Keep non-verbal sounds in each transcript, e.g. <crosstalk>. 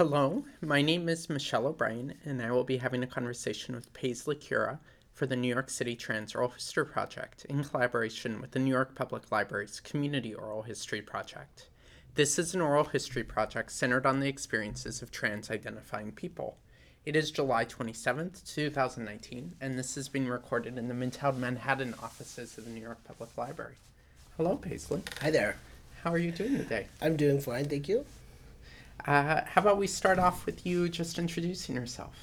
Hello, my name is Michelle O'Brien, and I will be having a conversation with Paisley Currah for the New York City Trans Oral History Project in collaboration with the New York Public Library's Community Oral History Project. This is an oral history project centered on the experiences of trans identifying people. It is July 27th, 2019, and this is being recorded in the Midtown Manhattan offices of the New York Public Library. Hello, Paisley. Hi there. How are you doing today? I'm doing fine, thank you. Uh, how about we start off with you just introducing yourself?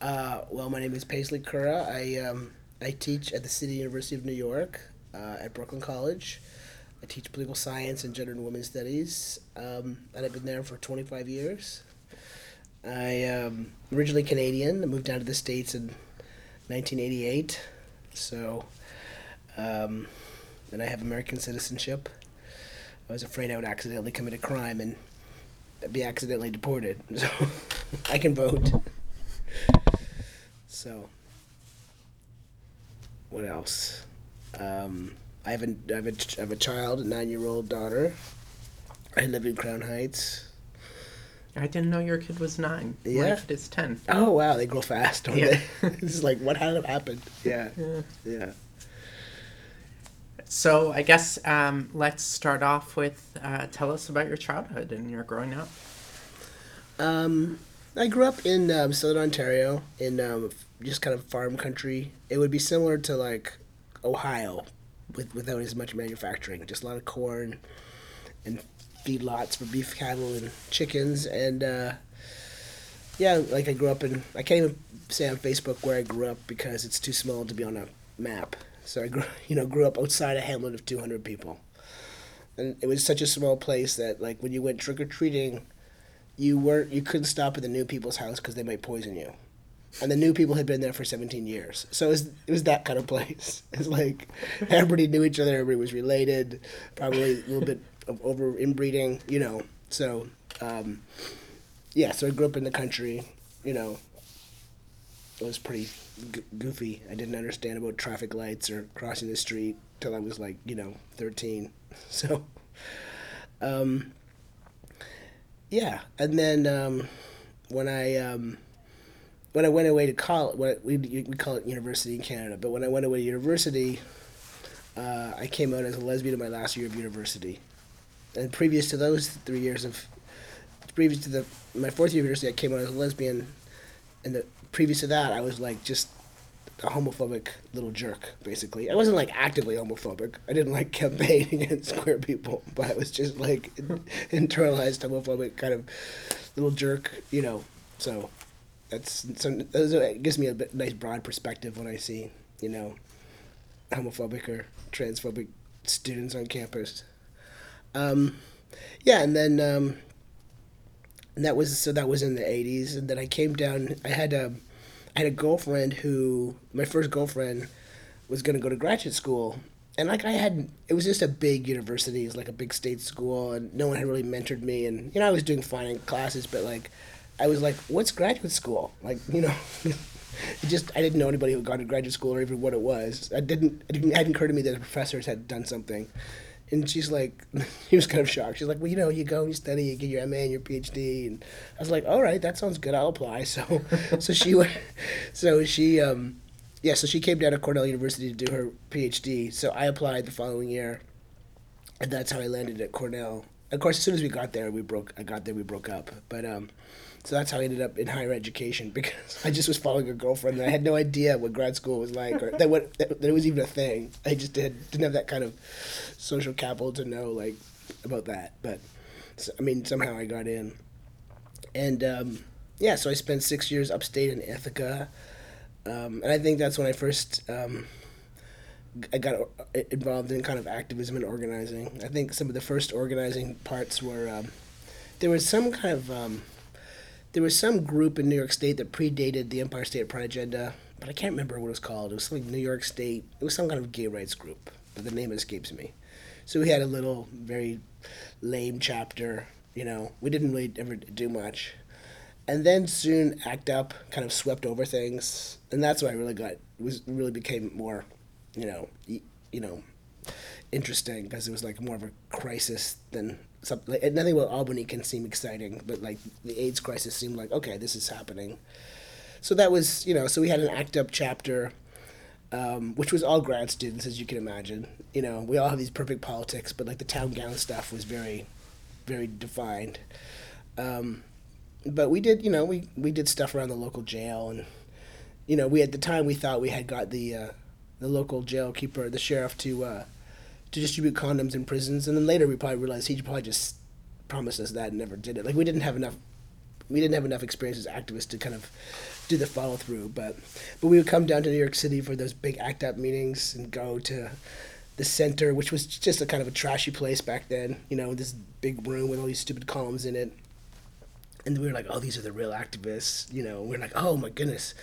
Uh, well, my name is Paisley Currah. I um, I teach at the City University of New York uh, at Brooklyn College. I teach political science and gender and women's studies, um, and I've been there for 25 years. I am originally Canadian. I moved down to the states in 1988, so um, and I have American citizenship. I was afraid I would accidentally commit a crime and be accidentally deported, <laughs> so I can vote. So, what else? Um, I have a, I have a, have a child, a nine-year-old daughter. I live in Crown Heights. I didn't know your kid was nine. My Yeah. kid is ten. Oh wow, they grow fast, don't Yeah. they? <laughs> this is like what had happened? <laughs> Yeah, Yeah. yeah. So I guess um, let's start off with uh, tell us about your childhood and your growing up. Um, I grew up in um, Southern Ontario, in um, just kind of farm country. It would be similar to like Ohio, with without as much manufacturing. Just a lot of corn, and feedlots for beef cattle and chickens. And uh, yeah, like I grew up in. I can't even say on Facebook where I grew up because it's too small to be on a map. So I grew, <laughs> you know, grew up outside a hamlet of two hundred people, and it was such a small place that like when you went trick or treating you weren't you couldn't stop at the new people's house because they might poison you. And the new people had been there for 17 years. So it was, it was that kind of <laughs> place. It's like everybody knew each other everybody was related probably a little bit of over inbreeding you know. So um, yeah so i grew up in the country you know was pretty g- goofy. I didn't understand about traffic lights or crossing the street till i was like you know 13 <laughs> so um, yeah, and then um, when I um, when I went away to college, what we we call it university in Canada, but when I went away to university, uh, I came out as a lesbian in my last year of university, and previous to those three years of previous to the my fourth year of university, I came out as a lesbian, and the previous to that, I was like just a homophobic little jerk, basically. I wasn't like actively homophobic. I didn't like campaign <laughs> against queer people, but I was just like <laughs> internalized homophobic kind of little jerk, you know. So that's so it gives me a bit nice broad perspective when I see you know homophobic or transphobic students on campus. Um, yeah, and then um, and that was so that was in the '80s, and then I came down. I had a I had a girlfriend who my first girlfriend was going to go to graduate school. And like I had it was just a big university. It was like a big state school and no one had really mentored me. And you know I was doing fine in classes but like I was like what's graduate school? Like you know <laughs> just I didn't know anybody who had gone to graduate school or even what it was. I didn't, it hadn't occurred to me that the professors had done something and she's like <laughs> he was kind of shocked. She's like well you know you go and you study you get your ma and your phd and i was like all right that sounds good. I'll apply. <laughs> So so she <laughs> went so she um yeah so she came down to cornell university to do her phd so i applied the following year and that's how i landed at cornell. Of course as soon as we got there we broke i got there we broke up. But um so that's how I ended up in higher education <laughs> because I just was following a girlfriend and I had no idea what grad school was like or that what that, it was even a thing. I just did, didn't have that kind of social capital to know like about that. But so, I mean, somehow I got in, and um, yeah, so I spent six years upstate in Ithaca, um, and I think that's when I first. Um, I got uh, involved in kind of activism and organizing. I think some of the first organizing parts were um, there was some kind of um, there was some group in New York State that predated the Empire State Pride agenda, but I can't remember what it was called. It was something New York State. It was some kind of gay rights group, but the name escapes me. So we had a little, very lame chapter. You know, we didn't really ever do much, and then soon ACT UP kind of swept over things, and that's when I really got was really became more, you know, you know, interesting because it was like more of a crisis than something. Like, nothing about Albany can seem exciting, but like the AIDS crisis seemed like okay, this is happening. So that was you know so we had an ACT UP chapter. Um, which was all grad students, as you can imagine. You know, we all have these perfect politics, but like the town gown stuff was very, very defined. Um, but we did, you know, we, we did stuff around the local jail, and you know, we at the time we thought we had got the uh, the local jail keeper, the sheriff, to uh, to distribute condoms in prisons, and then later we probably realized he probably just promised us that and never did it. Like we didn't have enough, we didn't have enough experience as activists to kind of do the follow through. But but we would come down to New York City for those big ACT UP meetings and go to the center, which was just a kind of a trashy place back then. You know, this big room with all these stupid columns in it. And we were like, oh, these are the real activists. You know, we are like, oh my goodness.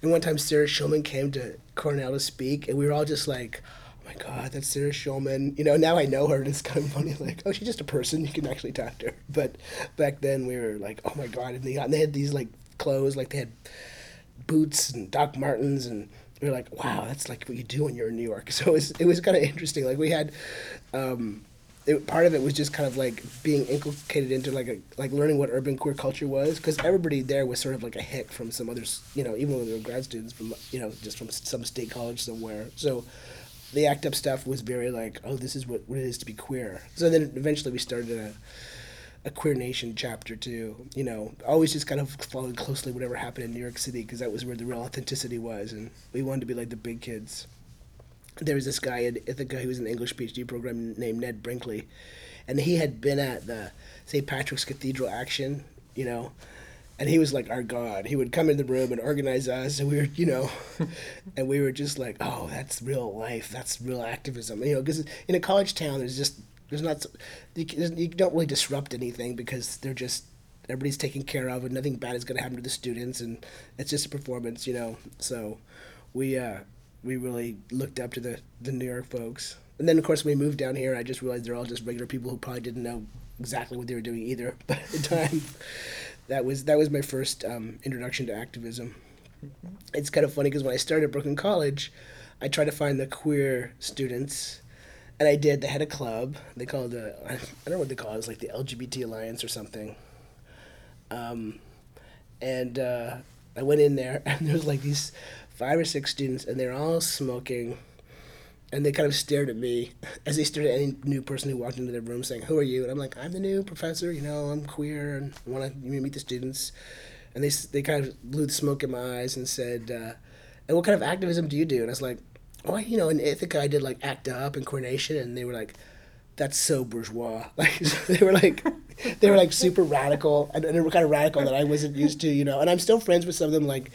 And one time Sarah Schulman came to Cornell to speak, and we were all just like, my God, that's Sarah Schulman. You know, now I know her, and it's kind of funny. Like, oh, she's just a person. You can actually talk to her. But back then we were like, oh my God. And they, and they had these like clothes, like they had boots and Doc Martens, and we were like, wow, that's like what you do when you're in New York. <laughs> So it was it was kind of interesting. Like we had. Um, it, part of it was just kind of like being inculcated into like a like learning what urban queer culture was because everybody there was sort of like a hick from some others you know even when they were grad students from you know just from some state college somewhere so the ACT UP stuff was very like oh this is what, what it is to be queer so then eventually we started a a queer nation chapter too you know always just kind of following closely whatever happened in new york city because that was where the real authenticity was and we wanted to be like the big kids there was this guy in Ithaca who was in the English PhD program named Ned Brinkley, and he had been at the St. Patrick's Cathedral action, you know, and he was like our god. He would come in the room and organize us, and we were, you know, <laughs> and we were just like, oh, that's real life, that's real activism, you know, because in a college town, there's just there's not you, you don't really disrupt anything because they're just everybody's taken care of and nothing bad is going to happen to the students. And it's just a performance you know. So we uh we really looked up to the the new york folks. And then of course when we moved down here i just realized they're all just regular people who probably didn't know exactly what they were doing either <laughs> but at the time that was that was my first um, introduction to activism it's kind of funny because when i started brooklyn college i tried to find the queer students and I did. They had a club. They called it. I don't know what they call it. It was like the LGBT Alliance or something. Um, and uh, I went in there, <laughs> and there was like these five or six students, and they're all smoking. And they kind of stared at me <laughs> as they stared at any new person who walked into their room, saying, "Who are you?" And I'm like, "I'm the new professor. You know, I'm queer and I want to meet the students." And they they kind of blew the smoke in my eyes and said, uh, "And what kind of activism do you do?" And I was like, oh, you know, in Ithaca, I did like ACT UP and Queer Nation, and they were like, that's so bourgeois. <laughs> Like they were like, they were like super radical, and, and they were kind of radical that I wasn't used to, you know. And I'm still friends with some of them, like,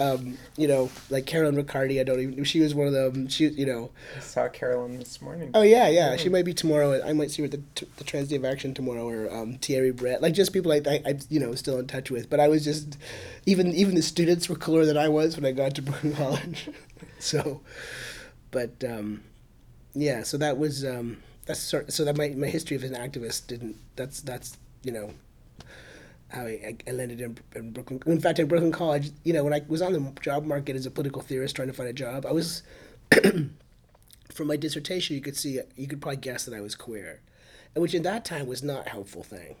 um, you know, like Carolyn Riccardi. I don't even. She was one of them. She, you know. I saw Carolyn this morning. Oh yeah, yeah. She might be tomorrow. I might see her at the the Trans Day of Action tomorrow, or um, Thierry Brett. Like just people like I, I, you know, still in touch with. But I was just, even even the students were cooler than I was when I got to Brooklyn <laughs> College. so, but um, yeah, so that was um, that's sort. So that my my history of an activist didn't. That's that's you know how I, I landed in, in Brooklyn. In fact, in Brooklyn College, you know, when I was on the job market as a political theorist trying to find a job, I was. <clears throat> from my dissertation, you could see, you could probably guess that I was queer, and which in that time was not a helpful thing.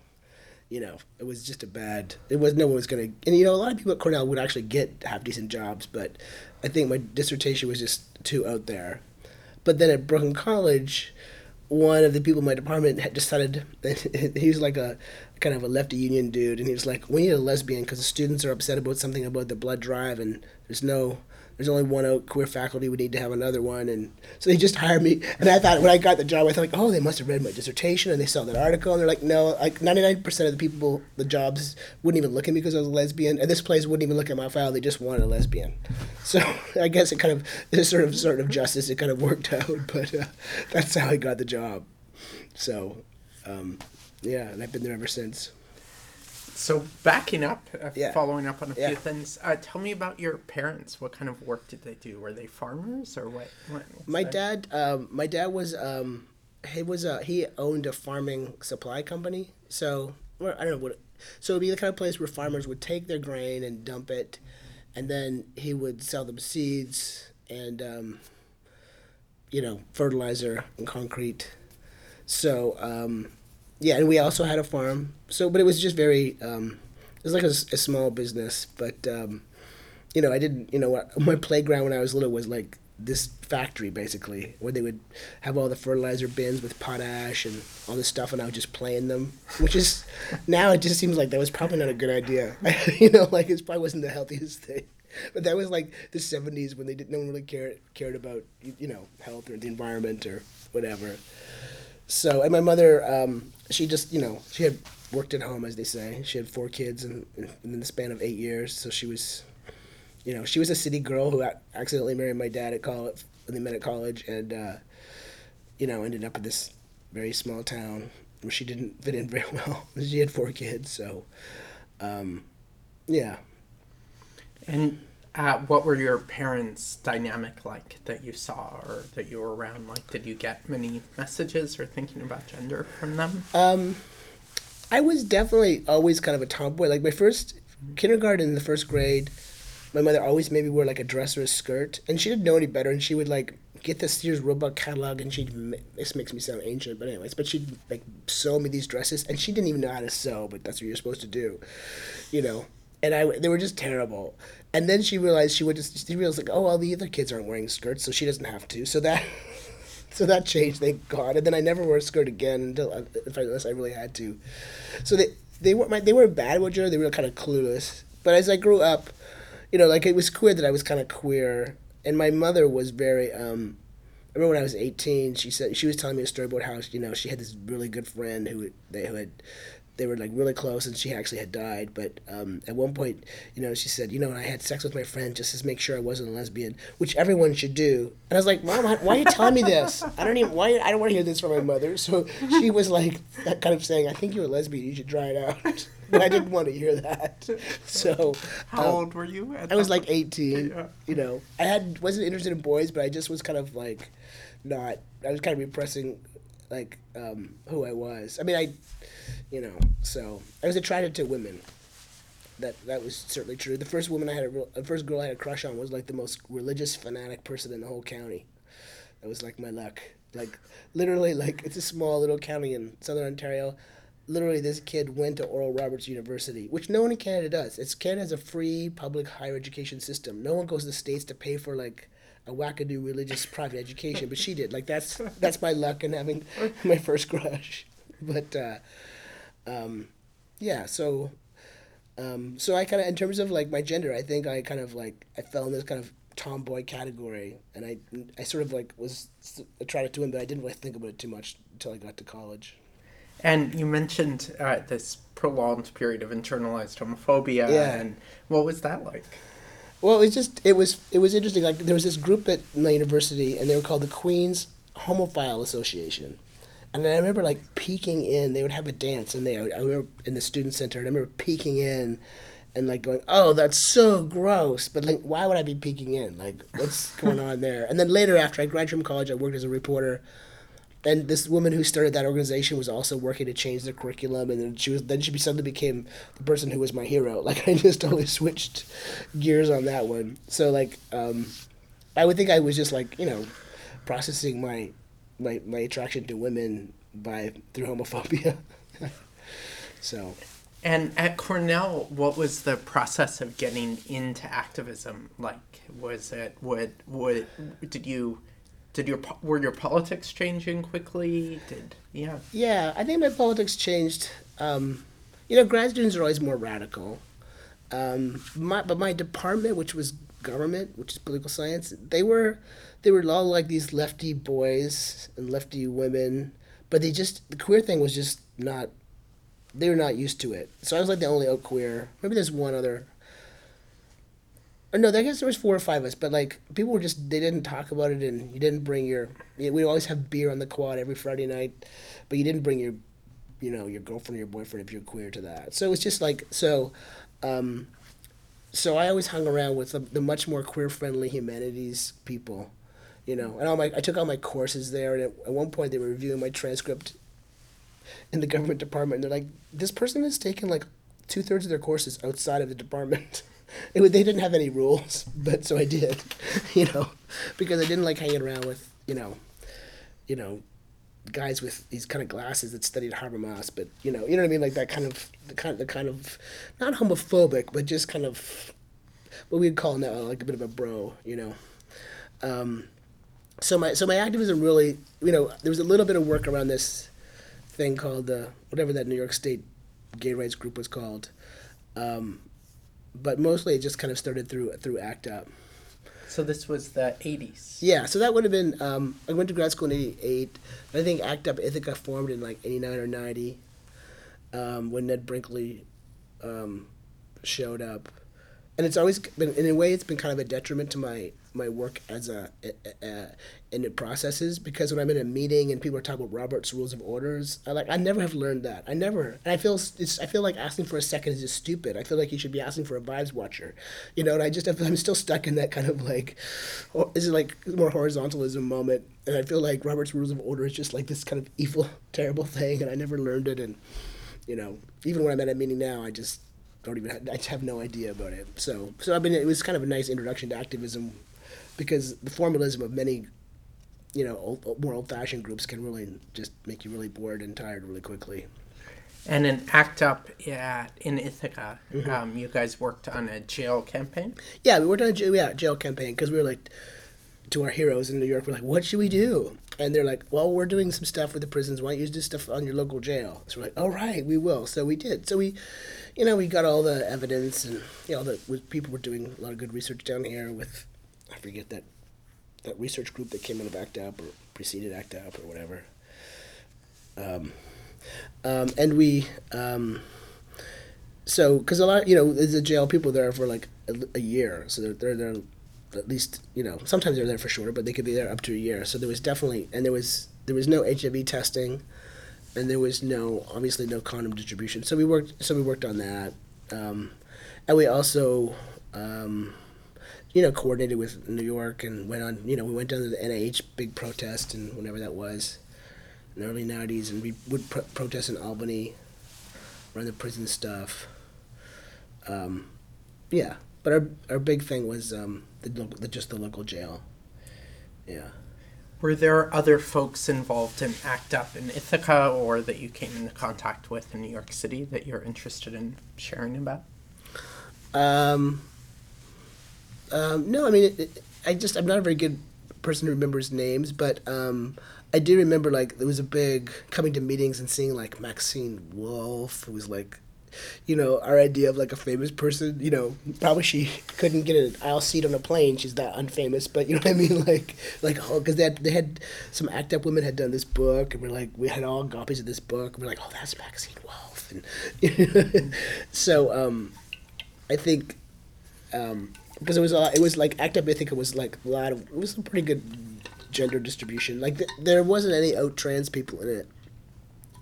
You know, it was just a bad. It was no one was gonna, and you know, a lot of people at Cornell would actually get have decent jobs, but I think my dissertation was just too out there. But then at Brooklyn College, one of the people in my department had decided that <laughs> he was like a kind of a lefty union dude, and he was like, "We need a lesbian because the students are upset about something about the blood drive, and there's no." There's only one out queer faculty. We need to have another one, and so they just hired me. And I thought when I got the job, I thought like, oh, they must have read my dissertation and they saw that article. And they're like, no, like 99% of the people, the jobs wouldn't even look at me because I was a lesbian, and this place wouldn't even look at my file. They just wanted a lesbian. <laughs> So I guess it kind of this sort of sort of justice. It kind of worked <laughs> out, but uh, that's how I got the job. So um, yeah, and I've been there ever since. So backing up, uh, Yeah. following up on a Yeah. few things. Uh, tell me about your parents. What kind of work did they do? Were they farmers or what? what My dad, um, my dad was um, he was a he owned a farming supply company. So well, I don't know what. So it'd be the kind of place where farmers would take their grain and dump it, and then he would sell them seeds and um, you know, fertilizer and concrete. So, um, yeah, and we also had a farm. So, but it was just very, um, it was like a small business. But, um, you know, I didn't, you know, my playground when I was little was like this factory basically, where they would have all the fertilizer bins with potash and all this stuff, and I would just play in them. Which is <laughs> now it just seems like that was probably not a good idea. <laughs> you know, like it probably wasn't the healthiest thing. But that was like the '70s when they didn't no one really cared cared about you you know health or the environment or whatever. So, and my mother, um, she just, you know, she had worked at home, as they say. She had four kids in, in, in the span of eight years. So she was, you know, she was a city girl who accidentally married my dad at college, when they met at college, and, uh, you know, ended up in this very small town where she didn't fit in <laughs> very well. she had four kids, so, um, yeah. And uh, what were your parents' dynamic like that you saw or that you were around? Like, did you get many messages or thinking about gender from them? Um, I was definitely always kind of a tomboy. Like my first kindergarten, in the first grade, my mother always made me wear like a dress or a skirt, and she didn't know any better, and she would like get the Sears Roebuck catalog, and she'd this makes me sound ancient, but anyways, but she'd like sew me these dresses, and she didn't even know how to sew, but that's what you're supposed to do, you know. And I, they were just terrible. And then she realized she would just, she realized like, oh, all the other kids aren't wearing skirts, so she doesn't have to. So that, <laughs> so that changed, thank God. And then I never wore a skirt again until uh, if I, unless I really had to. So they they weren't my, they weren't bad with gender. They were kind of clueless. But as I grew up, you know, like it was queer that I was kind of queer, and my mother was very. Um, I remember when I was eighteen, she said she was telling me a story about how you know she had this really good friend who they who had. They were like really close, and she actually had died. But um, at one point, you know, she said, "You know, I had sex with my friend just to make sure I wasn't a lesbian, which everyone should do." And I was like, "Mom, why are you telling me this? I don't even why I don't want to hear this from my mother." So she was like, that kind of saying, "I think you're a lesbian. You should try it out." <laughs> But I didn't want to hear that. So How um, old were you? At I was like 18. Yeah. You know, I had wasn't interested in boys, but I just was kind of like not. I was kind of repressing, like um, who I was. I mean, I, you know, so I was attracted to women. That that was certainly true. The first woman I had a real, the first girl I had a crush on was like the most religious fanatic person in the whole county. That was like my luck. Like literally, like it's a small little county in southern Ontario. Literally, this kid went to Oral Roberts University, which no one in Canada does. It's Canada's a free public higher education system. No one goes to the states to pay for like a wackadoo religious private education, but she did. Like that's that's my luck in having <laughs> my first crush. But uh, um, yeah, so um, so I kind of in terms of like my gender, I think I kind of like I fell in this kind of tomboy category, and I I sort of like was attracted to him, but I didn't really think about it too much until I got to college. And you mentioned uh, this prolonged period of internalized homophobia. Yeah. And what was that like? Well, it's just it was it was interesting. Like there was this group at my university, and they were called the Queens Homophile Association. And I remember like peeking in. They would have a dance, and they I remember in the student center. And I remember peeking in, and like going, "Oh, that's so gross." But like, why would I be peeking in? Like, what's <laughs> going on there? And then later, after I graduated from college, I worked as a reporter. And this woman who started that organization was also working to change the curriculum, and then she was then she suddenly became the person who was my hero. <laughs> Like I just totally switched gears on that one. So like, um, I would think I was just like you know, processing my my my attraction to women by through homophobia. <laughs> so And at Cornell, what was the process of getting into activism like? Was it would would did you did your were your politics changing quickly? Did yeah yeah, I think my politics changed. Um, you know, grad students are always more radical. Um, my, but my department, which was government, which is political science, they were they were all like these lefty boys and lefty women, but they just the queer thing was just not. They were not used to it, so I was like the only out queer. Maybe there's one other. Or no, I guess there was four or five of us, but like people were just they didn't talk about it, and you didn't bring your. We always have beer on the quad every Friday night, but you didn't bring your you know your girlfriend or your boyfriend if you're queer to that. So it's just like so. Um, so I always hung around with the, the much more queer friendly humanities people, you know. And all my I took all my courses there, and at, at one point they were reviewing my transcript in the government department, and they're like, "This person has taken like two thirds of their courses outside of the department." It, <laughs> they didn't have any rules, but so I did, <laughs> you know, because I didn't like hanging around with you know, you know, guys with these kind of glasses that studied Habermas, but you know, you know what I mean, like that kind of the kind the kind of not homophobic, but just kind of what we'd call now like a bit of a bro, you know. Um, so my so my activism really, you know, there was a little bit of work around this thing called the whatever that New York State gay rights group was called, um, but mostly it just kind of started through through ACT UP. So this was the 80s. Yeah, so that would have been. Um, I went to grad school in '88. I think ACT UP Ithaca formed in like '89 or '90 um, when Ned Brinkley um, showed up, and it's always been in a way it's been kind of a detriment to my my work as a, a, a in the processes because when I'm in a meeting and people are talking about Robert's Rules of Orders, I like I never have learned that. I never, and I feel it's I feel like asking for a second is just stupid. I feel like you should be asking for a vibes watcher, you know. And I just I'm still stuck in that kind of like, or is it like more horizontalism moment? And I feel like Robert's Rules of Order is just like this kind of evil, <laughs> terrible thing, and I never learned it. And you know, even when I'm at a meeting now, I just don't even have, I have no idea about it. So so I mean, it was kind of a nice introduction to activism because the formalism of many you know old, more old-fashioned groups can really just make you really bored and tired really quickly And in ACT UP at, in Ithaca, Mm-hmm. um, you guys worked on a jail campaign. yeah we worked on a jail, yeah, jail campaign because we were like to our heroes in new york we're like what should we do and they're like well we're doing some stuff with the prisons why don't you do stuff on your local jail so we're like all right we will so we did so we you know we got all the evidence and you know the people were doing a lot of good research down here with i forget that that research group that came out of ACT UP or preceded ACT UP or whatever. Um, um, and we, um, so because a lot, you know, a jail people there for like a, a year, so they're, they're there at least, you know, sometimes they're there for shorter, but they could be there up to a year. So there was definitely, and there was there was no HIV testing, and there was no obviously no condom distribution. So we worked, so we worked on that, um, and we also. Um, you know, coordinated with New York and went on, you know, we went down to the NIH big protest and whenever that was in the early 90s. And we would pro- protest in Albany, run the prison stuff. Um, yeah. But our, our big thing was um, the, the just the local jail. Yeah. Were there other folks involved in ACT UP in Ithaca or that you came into contact with in New York City that you're interested in sharing about? Um, um, no, I mean, it, it, I just I'm not a very good person who remembers names, but um, I do remember like there was a big coming to meetings and seeing like Maxine Wolfe, who was like, you know, our idea of like a famous person. You know, probably she couldn't get an aisle seat on a plane. She's that unfamous, but you know what I mean? <laughs> Like, like oh, because they had, they had some ACT UP women had done this book, and we're like, we had all copies of this book, and we're like, oh, that's Maxine Wolfe, and <laughs> so um, I think. Um, because it was a lot, it was like ACT UP Ithaca was like a lot of it was a pretty good gender distribution. Like th- there wasn't any out trans people in it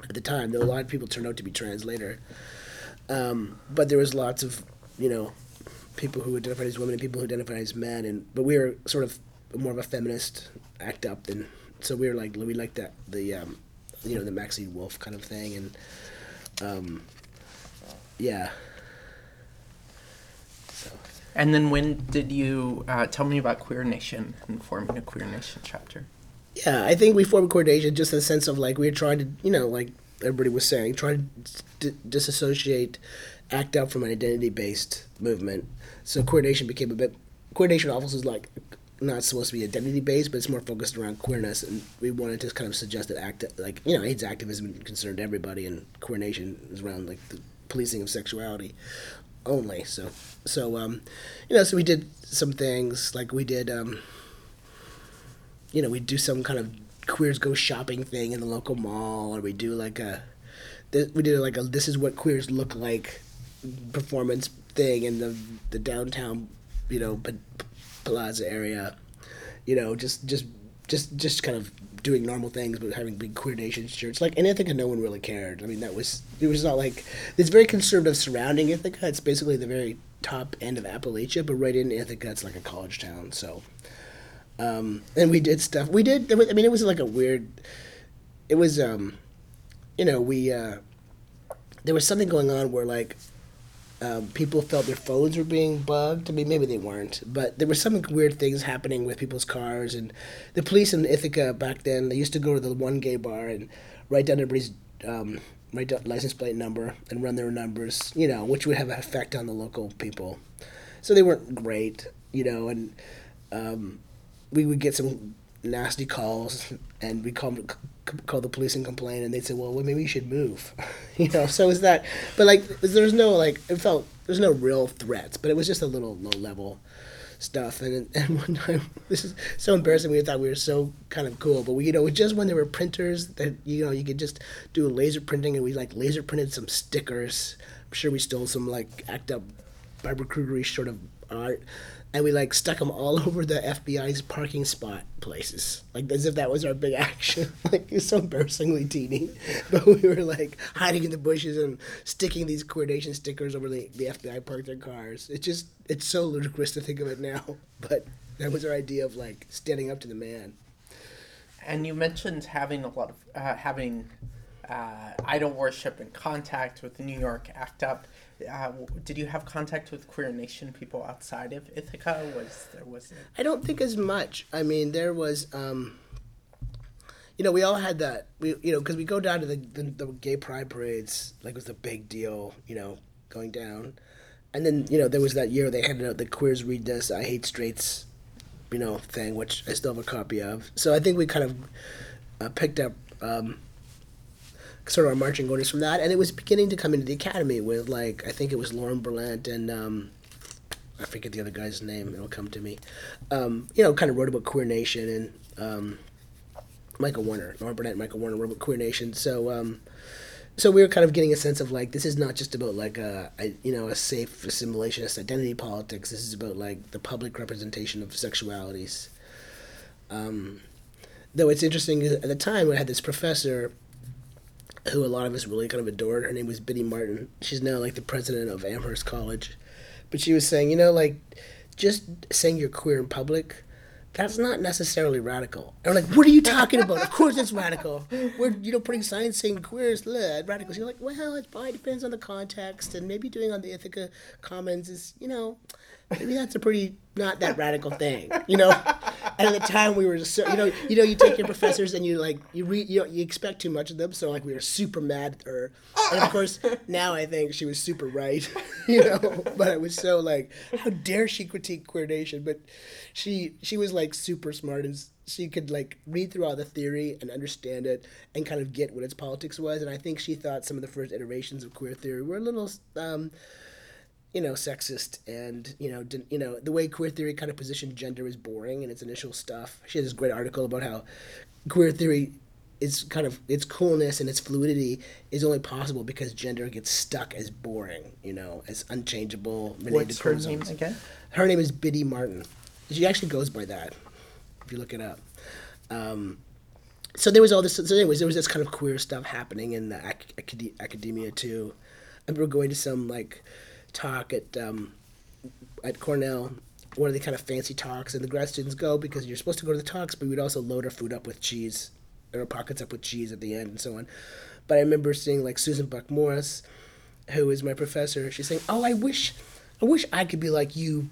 at the time. Though a lot of people turned out to be trans later, um, but there was lots of you know people who identified as women and people who identified as men. And but we were sort of more of a feminist ACT UP than so we were like we liked that the um, you know the Maxine Wolfe kind of thing and um, yeah. And then when did you uh, tell me about Queer Nation and forming a Queer Nation chapter? Yeah, I think we formed Queer Nation just in the sense of like we were trying to, you know, like everybody was saying, try to d- disassociate ACT UP from an identity based movement. So Queer Nation became a bit. Queer Nation office is like not supposed to be identity based, but it's more focused around queerness, and we wanted to kind of suggest that act like you know AIDS activism concerned everybody, and Queer Nation is around like the policing of sexuality only. So so um, you know, so we did some things like we did um, you know, we do some kind of queers go shopping thing in the local mall, or we do like a we did like a this is what queers look like performance thing in the the downtown you know plaza area. You know just just just just kind of doing normal things but having big queer nation shirts like in ithaca no one really cared. I mean that was it was not like it's very conservative surrounding ithaca. It's basically the very top end of appalachia but right in ithaca it's like a college town so um, and we did stuff we did i mean it was like a weird it was um you know we uh there was something going on where like um, people felt their phones were being bugged. I mean, maybe they weren't, but there were some weird things happening with people's cars. And the police in Ithaca back then, they used to go to the one gay bar and write down everybody's um, write down license plate number and run their numbers, you know, which would have an effect on the local people. So they weren't great, you know, and um, we would get some nasty calls, and we call call the police and complain, and they'd say, "Well, well maybe you should move," <laughs> you know. So is that, but like, there's no like, it felt there's no real threats, but it was just a little low level stuff. And and <laughs> one time, this is so embarrassing. We thought we were so kind of cool, but we, you know, just when there were printers that you know you could just do laser printing, and we like laser printed some stickers. I'm sure we stole some like act up Barbara Kruger sort of art and we like stuck them all <laughs> over the FBI's parking spot places, like as if that was our big <laughs> action. like it was so embarrassingly teeny, <laughs> but we were like hiding in the bushes and sticking these Queer Nation stickers over the, the FBI parked their cars. It's just it's so ludicrous to think of it now, but that was our idea of like standing up to the man. And you mentioned having a lot of uh, having uh, idol worship and contact with New York ACT UP uh, did you have contact with Queer Nation people outside of Ithaca? Was there was? I don't think as much. I mean, there was. Um, you know, we all had that. We, you know, because we go down to the, the, the gay pride parades, like it was a big deal. You know, going down, and then you know there was that year they handed out the queers read this I hate straights, you know, thing, which I still have a copy of. So I think we kind of uh, picked up. Um, sort of our marching orders from that, and it was beginning to come into the academy with like I think it was Lauren Berlant and um, I forget the other guy's name. It'll come to me. Um, you know, kind of wrote about Queer Nation and um, Michael Warner, Lauren and Michael Warner wrote about Queer Nation. So. Um, so we were kind of getting a sense of like this is not just about like a, a you know a safe assimilationist identity politics. This is about like the public representation of sexualities. Um, though it's interesting at the time I had this professor who a lot of us really kind of adored. Her name was Biddy Martin. She's now like the president of Amherst College. But she was saying, you know, like just saying you're queer in public, that's not necessarily radical. And like, what are you talking about? of course it's radical. We're, you know, putting signs saying queer is bleh, radical. You're like, well, it probably depends on the context, and maybe doing on the Ithaca Commons is, you know, maybe that's a pretty not that radical thing, you know. And at the time, we were just so, you know, you know, you take your professors and you like you read, you you expect too much of them, so like we were super mad at her. And of course, now I think she was super right, <laughs> you know. But I was so like, how dare she critique queer nation? But she she was like super smart and she could like read through all the theory and understand it and kind of get what its politics was. And I think she thought some of the first iterations of queer theory were a little. Um, you know, sexist and you know, you know the way queer theory kind of positioned gender is boring in its initial stuff. She has this great article about how queer theory is kind of its coolness and its fluidity is only possible because gender gets stuck as boring, you know, as unchangeable. What's her name again? Her name is Biddy Martin. She actually goes by that, if you look it up. Um, so there was all this. So anyways, there was this kind of queer stuff happening in the ac- academia too. I remember going to some like talk at um, at Cornell, one of the kind of fancy talks, and the grad students go because you're supposed to go to the talks, but we'd also load our food up with cheese, or our pockets up with cheese at the end, and so on. But I remember seeing like Susan Buck-Morss, who is my professor. She's saying, "Oh, I wish, I wish I could be like you,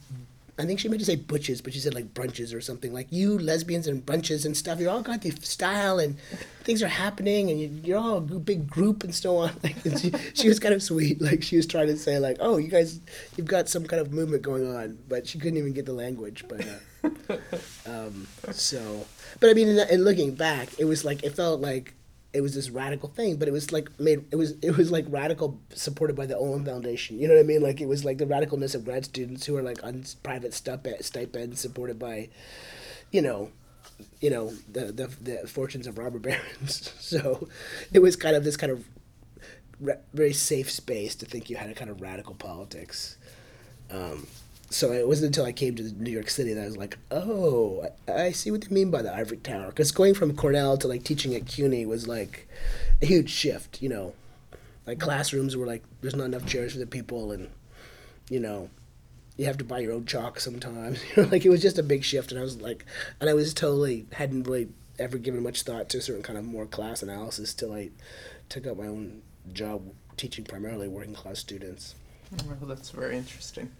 I think she meant to say butches, but she said like brunches or something. Like you lesbians and brunches and stuff. You all got the style and things are happening, and you, are all a big group and so on. <laughs> Like she, she was kind of sweet. <laughs> Like she was trying to say like, oh, you guys, you've got some kind of movement going on, but she couldn't even get the language. But uh, <laughs> um, so, but I mean, in, in looking back, it was like it felt like it was this radical thing, but it was like made it was it was like radical supported by the Olin Foundation. You know what I mean? Like it was like the radicalness of grad students who are like on private stipend stipends supported by, you know, you know the the, the fortunes of robber barons. <laughs> so, it was kind of this kind of very safe space to think you had a kind of radical politics. Um, so it wasn't until I came to New York City that I was like, oh, I, see what they mean by the ivory tower. Because going from Cornell to like teaching at CUNY was like a huge shift. You know, like classrooms were like there's not enough chairs for the people, and you know, you have to buy your own chalk sometimes. <laughs> Like it was just a big shift, and I was like, and I was totally hadn't really ever given much thought to a certain kind of more class analysis till I took up my own job teaching primarily working class students. Well, that's very interesting.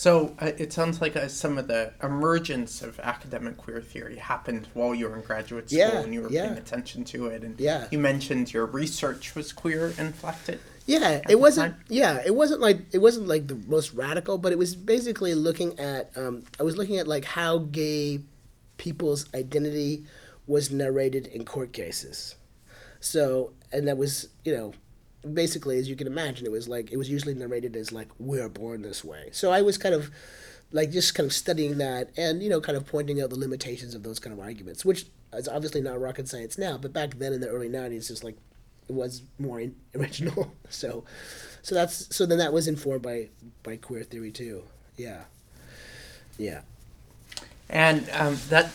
So uh, it sounds like uh, some of the emergence of academic queer theory happened while you were in graduate school Yeah, and you were yeah. paying attention to it. And Yeah. you mentioned your research was queer inflected. Yeah, it wasn't. time? Yeah, it wasn't like it wasn't like the most radical, but it was basically looking at. Um, I was looking at like how gay people's identity was narrated in court cases. So, and that was you know, basically as you can imagine, it was like it was usually narrated as like we're born this way. So I was kind of like just kind of studying that and you know kind of pointing out the limitations of those kind of arguments, which is obviously not rocket science now, but back then in the early '90s, it's like it was more in, <laughs> original. So, so that's so then that was informed by by queer theory too. Yeah, yeah, And um, that,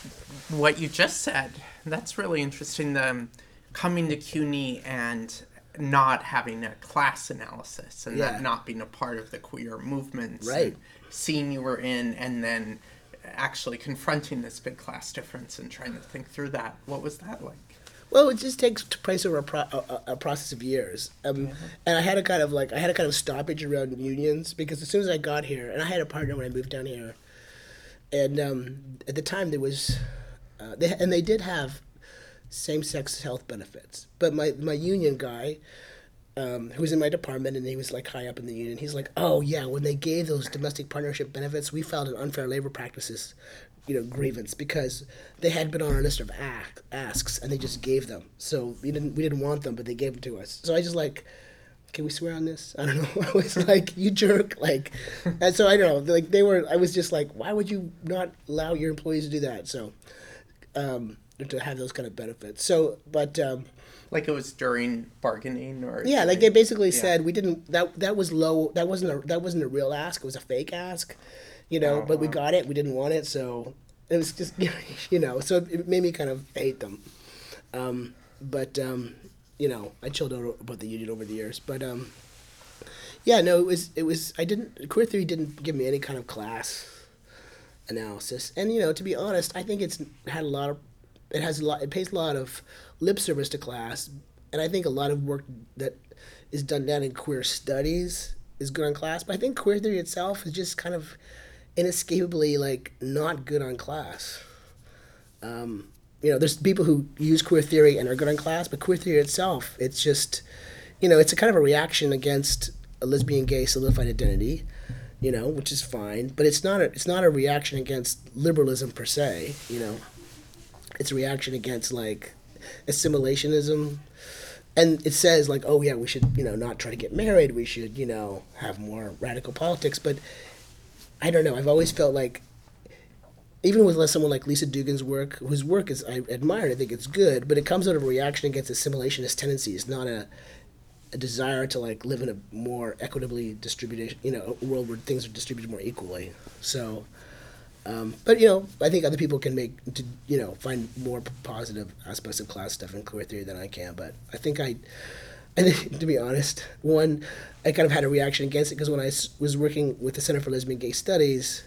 what you just said, that's really interesting. The um, coming to CUNY and not having a class analysis and Yeah. that not being a part of the queer movements. Right. Scene you were in and then actually confronting this big class difference and trying to think through that. What was that like? Well, it just takes place over a, pro- a, a- process of years. Um, And I had a kind of like I had a kind of stoppage around unions because as soon as I got here, and I had a partner when I moved down here, and um, at the time there was, uh, they and they did have same-sex health benefits, but my my union guy. Um, who was in my department and he was like high up in the union. He's like, "Oh yeah, when they gave those domestic partnership benefits, we filed an unfair labor practices, you know, grievance because they had been on our list of ask, asks and they just gave them. So we didn't we didn't want them, but they gave them to us. So I just like, can we swear on this? <laughs> I don't know. I was like, you jerk, like, and so I don't know. Like they were. I was just like, why would you not allow your employees to do that? So, um, to have those kind of benefits. So, but. Um, Like it was during bargaining or yeah, like they basically yeah. said we didn't that that was low that wasn't a that wasn't a real ask, it was a fake ask. You know, but we Oh. got it, we didn't want it, so it was just <laughs> you know, so it made me kind of hate them. Um, but um, you know, I chilled out about the union over the years, but um, yeah, no, it was it was I didn't queer theory didn't give me any kind of class analysis, and you know, to be honest, I think it's had a lot of it has a lot it pays a lot of lip service to class, and I think a lot of work that is done down in queer studies is good on class, but I think queer theory itself is just kind of inescapably like not good on class. Um, you know, there's people who use queer theory and are good on class, but queer theory itself, it's just, you know, it's a kind of a reaction against a lesbian, gay, solidified identity, you know, which is fine, but it's not a, it's not a reaction against liberalism per se, you know. It's a reaction against like assimilationism, and it says like, oh yeah, we should you know not try to get married, we should you know have more radical politics, but I don't know. I've always felt like even with someone like Lisa Duggan's work, whose work is I admire, I think it's good, but it comes out of a reaction against assimilationist tendencies, not a a desire to like live in a more equitably distributed, you know, a world where things are distributed more equally. So, um, but you know, I think other people can make, to, you know, find more positive aspects of class stuff in queer theory than I can. But I think I, I think <laughs> to be honest, one, I kind of had a reaction against it because when I was working with the Center for Lesbian Gay Studies,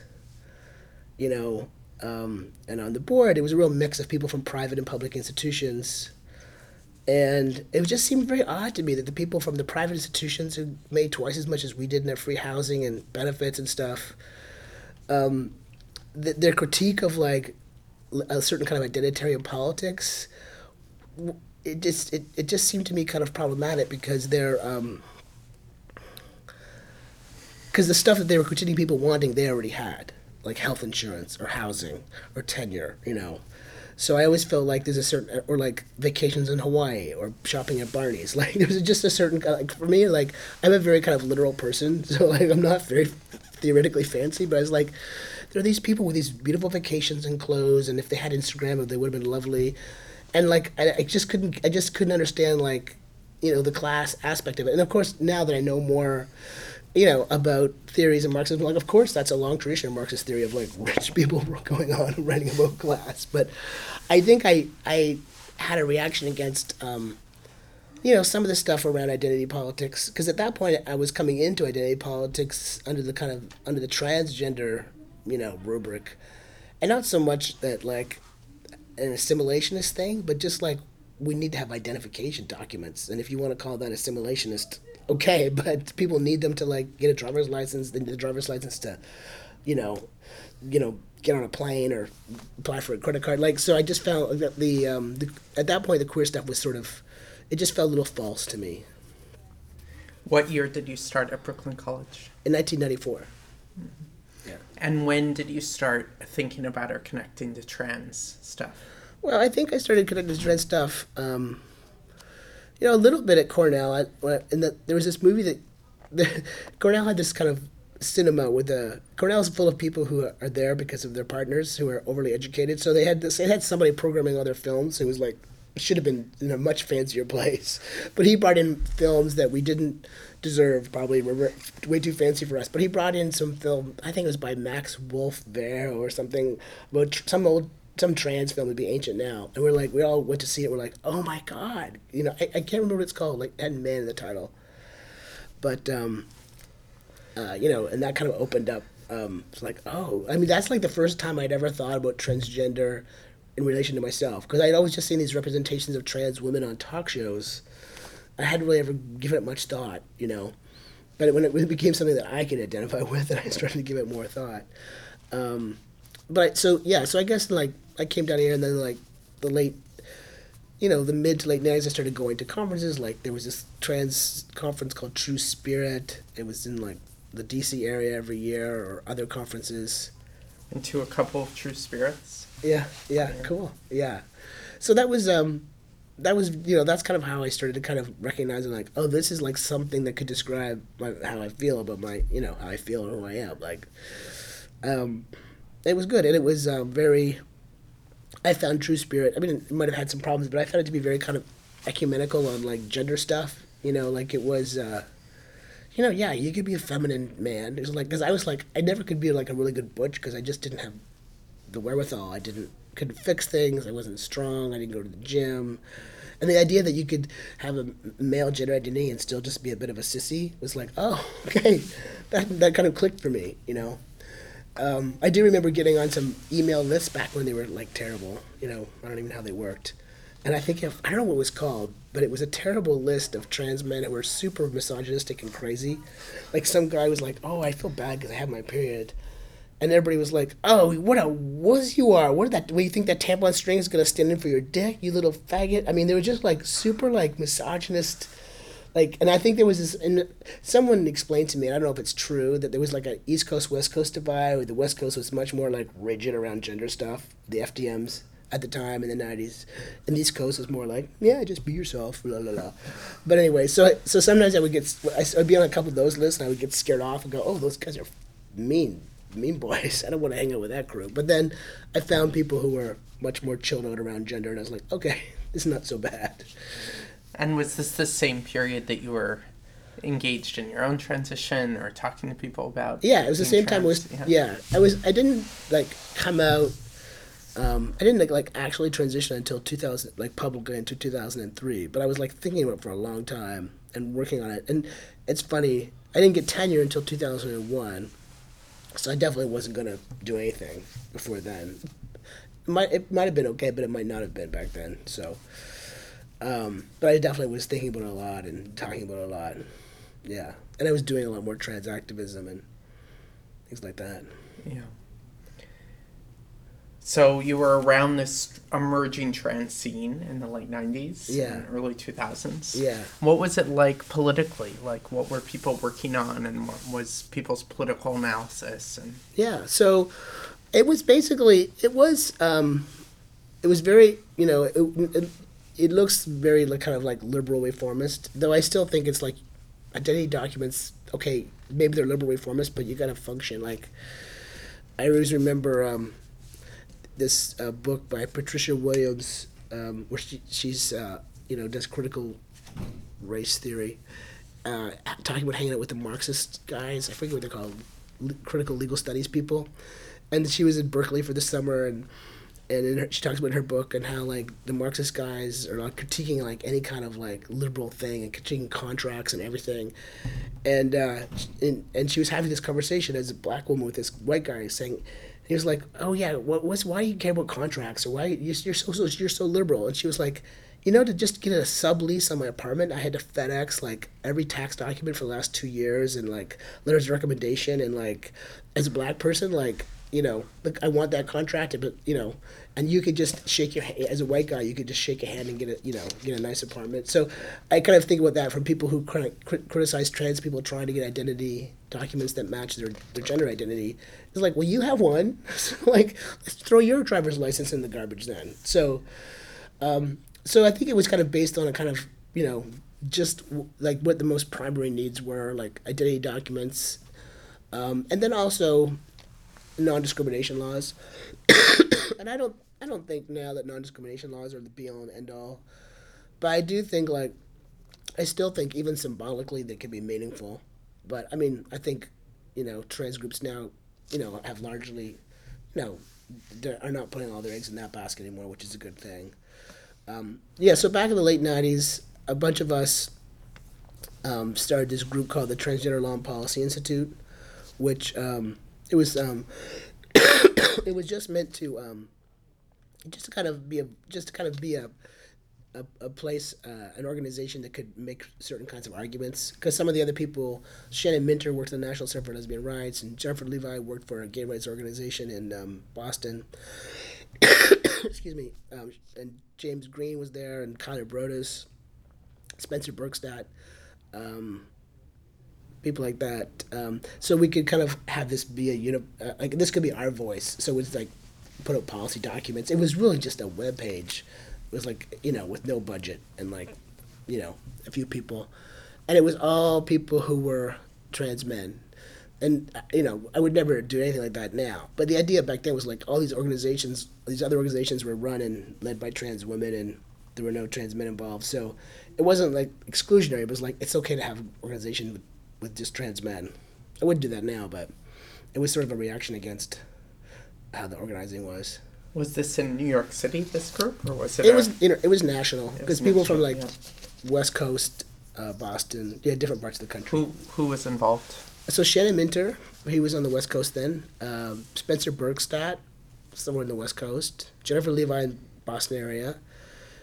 you know, um, and on the board, it was a real mix of people from private and public institutions. And it just seemed very odd to me that the people from the private institutions who made twice as much as we did in their free housing and benefits and stuff, um, th- their critique of like a certain kind of identitarian politics, it just it, it just seemed to me kind of problematic because they're um, because the stuff that they were critiquing people wanting they already had like health insurance or housing or tenure you know? So i always felt like there's a certain or like vacations in hawaii or shopping at barney's. <laughs> Like there's just a certain like for me like i'm a very kind of literal person <laughs> so like i'm not very theoretically fancy but i was like there are these people with these beautiful vacations and clothes and if they had instagram they would have been lovely and like I, I just couldn't i just couldn't understand like you know the class aspect of it and of course now that i know more you know, about theories of Marxism. Like, of course, that's a long tradition of Marxist theory of like <laughs> rich people going on and writing about class. But I think I I had a reaction against, um, you know, some of the stuff around identity politics because at that point I was coming into identity politics under the kind of under the transgender, you know, rubric, and not so much that like an assimilationist thing, but just like we need to have identification documents, and if you want to call that assimilationist, okay, <laughs> but people need them to like get a driver's license. They need the driver's license to, you know, you know, get on a plane or apply for a credit card. Like, so I just found that the, um, the at that point the queer stuff was sort of, it just felt a little false to me. What year did you start at Brooklyn College? In 1994. And when did you start thinking about or connecting to trans stuff? Well, I think I started connecting to trans stuff, um, you know, a little bit at Cornell. I, when- and the, there was this movie that the, <laughs> Cornell had this kind of cinema with the Cornell's full of people who are, are there because of their partners who are overly educated. So they had this. They had somebody programming all their films who was like should have been in a much fancier place, <laughs> but he brought in films that we didn't deserve. Probably were way too fancy for us. But he brought in some film. I think it was by Max Wolf there or something about some old some trans film would be ancient now and we're like we all went to see it we're like oh my god you know i, I can't remember what it's called like had man in the title but um uh, you know and that kind of opened up um it's like oh i mean that's like the first time i'd ever thought about transgender in relation to myself because i'd always just seen these representations of trans women on talk shows i hadn't really ever given it much thought you know but when it, became something that i could identify <laughs> with and i started to give it more thought um but so yeah, so I guess like I came down here and then like the late, you know, the mid to late nineties, I started going to conferences. Like there was this trans conference called True Spirit. It was in like the DC area every year or other conferences. Into a couple of true spirits? Yeah, yeah, cool. Yeah. So that was um that was you know that's kind of how I started to kind of recognizing like oh this is like something that could describe my, how I feel about my you know how I feel and who I am like um it was good and it was uh, very I found True Spirit I mean it might have had some problems but I found it to be very kind of ecumenical on like gender stuff you know like it was uh you know yeah you could be a feminine man it was like because I was like I never could be like a really good butch because I just didn't have the wherewithal. I didn't couldn't fix things. I wasn't strong. I didn't go to the gym. And the idea that you could have a male gender identity and still just be a bit of a sissy was like, oh, <laughs> okay, that that kind of clicked for me, you know. Um, I do remember getting on some email lists back when they were like terrible. You know, I don't even know how they worked. And I think if I don't know what it was called, but it was a terrible list of trans men that were super misogynistic and crazy. Like some guy was like, "Oh, I feel bad because I have my period," and everybody was like, "Oh, what a wuss you are! What that? What you think that tampon string is gonna stand in for your dick, you little faggot?" I mean, they were just like super like misogynist, like. And I think there was this, and someone explained to me, and I don't know if it's true, that there was like an East Coast West Coast divide. Where the West Coast was much more like rigid around gender stuff, the FTMs at the time in the '90s, and the East Coast was more like, "Yeah, just be yourself." La la la. But anyway, so so sometimes I would get, I'd be on a couple of those lists, and I would get scared off and go, "Oh, those guys are mean." Mean boys. <laughs> I don't want to hang out with that crew. But then I found people who were much more chilled out around gender, and I was like, okay, <laughs> this is not so bad. And was this the same period that you were engaged in your own transition or talking to people about? Yeah, it was the same time. It was trans? yeah. I was. I didn't like come out. Um, I didn't like, like actually transition until 2000, like publicly until 2003. But I was like thinking about it for a long time and working on it. And it's funny, I didn't get tenure until 2001 so I definitely wasn't gonna do anything before then. It might it might have been okay, but it might not have been back then. So, um, but I definitely was thinking about it a lot and talking about a lot. Yeah, and I was doing a lot more trans activism and things like that. Yeah. So you were around this emerging trans scene in the late '90s, Yeah. and early 2000s. Yeah. What was it like politically? Like, what were people working on, and what was people's political analysis? And Yeah, so it was basically it was um, it was very you know it, it, it looks very like kind of like liberal reformist though I still think it's like identity documents okay maybe they're liberal reformist but you gotta function like I always remember um, this uh, book by Patricia Williams um, where she she's uh, you know does critical race theory uh, talking about hanging out with the Marxist guys. I forget what they're called. L- critical legal studies people. And she was in Berkeley for the summer and and her, she talks about in her book and how like the Marxist guys are like critiquing like any kind of like liberal thing and critiquing contracts and everything, and uh, and and she was having this conversation as a black woman with this white guy saying, he was like, oh yeah, what what's why do you care about contracts? Or why you're, you're so, so you're so liberal? And she was like, you know, to just get a sublease on my apartment, I had to FedEx like every tax document for the last two years and like letters of recommendation and like as a black person, like you know, like I want that contract, but you know, and you could just shake your as a white guy, you could just shake a hand and get a you know get a nice apartment. So I kind of think about that from people who cri- criticize trans people trying to get identity documents that match their, their gender identity. It's like, well, you have one, <laughs> so like let's throw your driver's license in the garbage then. So. Um, so I think it was kind of based on a kind of you know just w- like what the most primary needs were, like identity documents, um, and then also non-discrimination laws. <coughs> and I don't I don't think now that non-discrimination laws are the be all and end all, but I do think like I still think even symbolically they can be meaningful. But I mean I think you know trans groups now you know have largely you know are not putting all their eggs in that basket anymore, which is a good thing. Um, yeah, so back in the late '90s, a bunch of us um, started this group called the Transgender Law and Policy Institute, which um, it was um, <coughs> it was just meant to um, just to kind of be a just to kind of be a a, a place, uh, an organization that could make certain kinds of arguments. Because some of the other people, Shannon Minter worked at the National Center for Lesbian Rights, and Jennifer Levi worked for a gay rights organization in um, Boston. <coughs> Excuse me, um, and James Green was there, and Kylar Broadus, Spencer Bergstedt, um, people like that. Um, so we could kind of have this be a uni- uh, like this could be our voice. So it's like put up policy documents. It was really just a web page. It was like you know with no budget and like you know a few people, and it was all people who were trans men. And uh, you know, I would never do anything like that now. But the idea back then was like all these organizations, these other organizations were run and led by trans women, and there were no trans men involved. So it wasn't like exclusionary. It was like it's okay to have an organization with, with just trans men. I wouldn't do that now, but it was sort of a reaction against how the organizing was. Was this in New York City, this group, or was it? It a- was you know it was national because people from like yeah. West Coast, uh, Boston, yeah, different parts of the country. Who who was involved? So Shannon Minter, he was on the West Coast then. Um, Spencer Bergstedt, somewhere in the West Coast. Jennifer Levi in Boston area.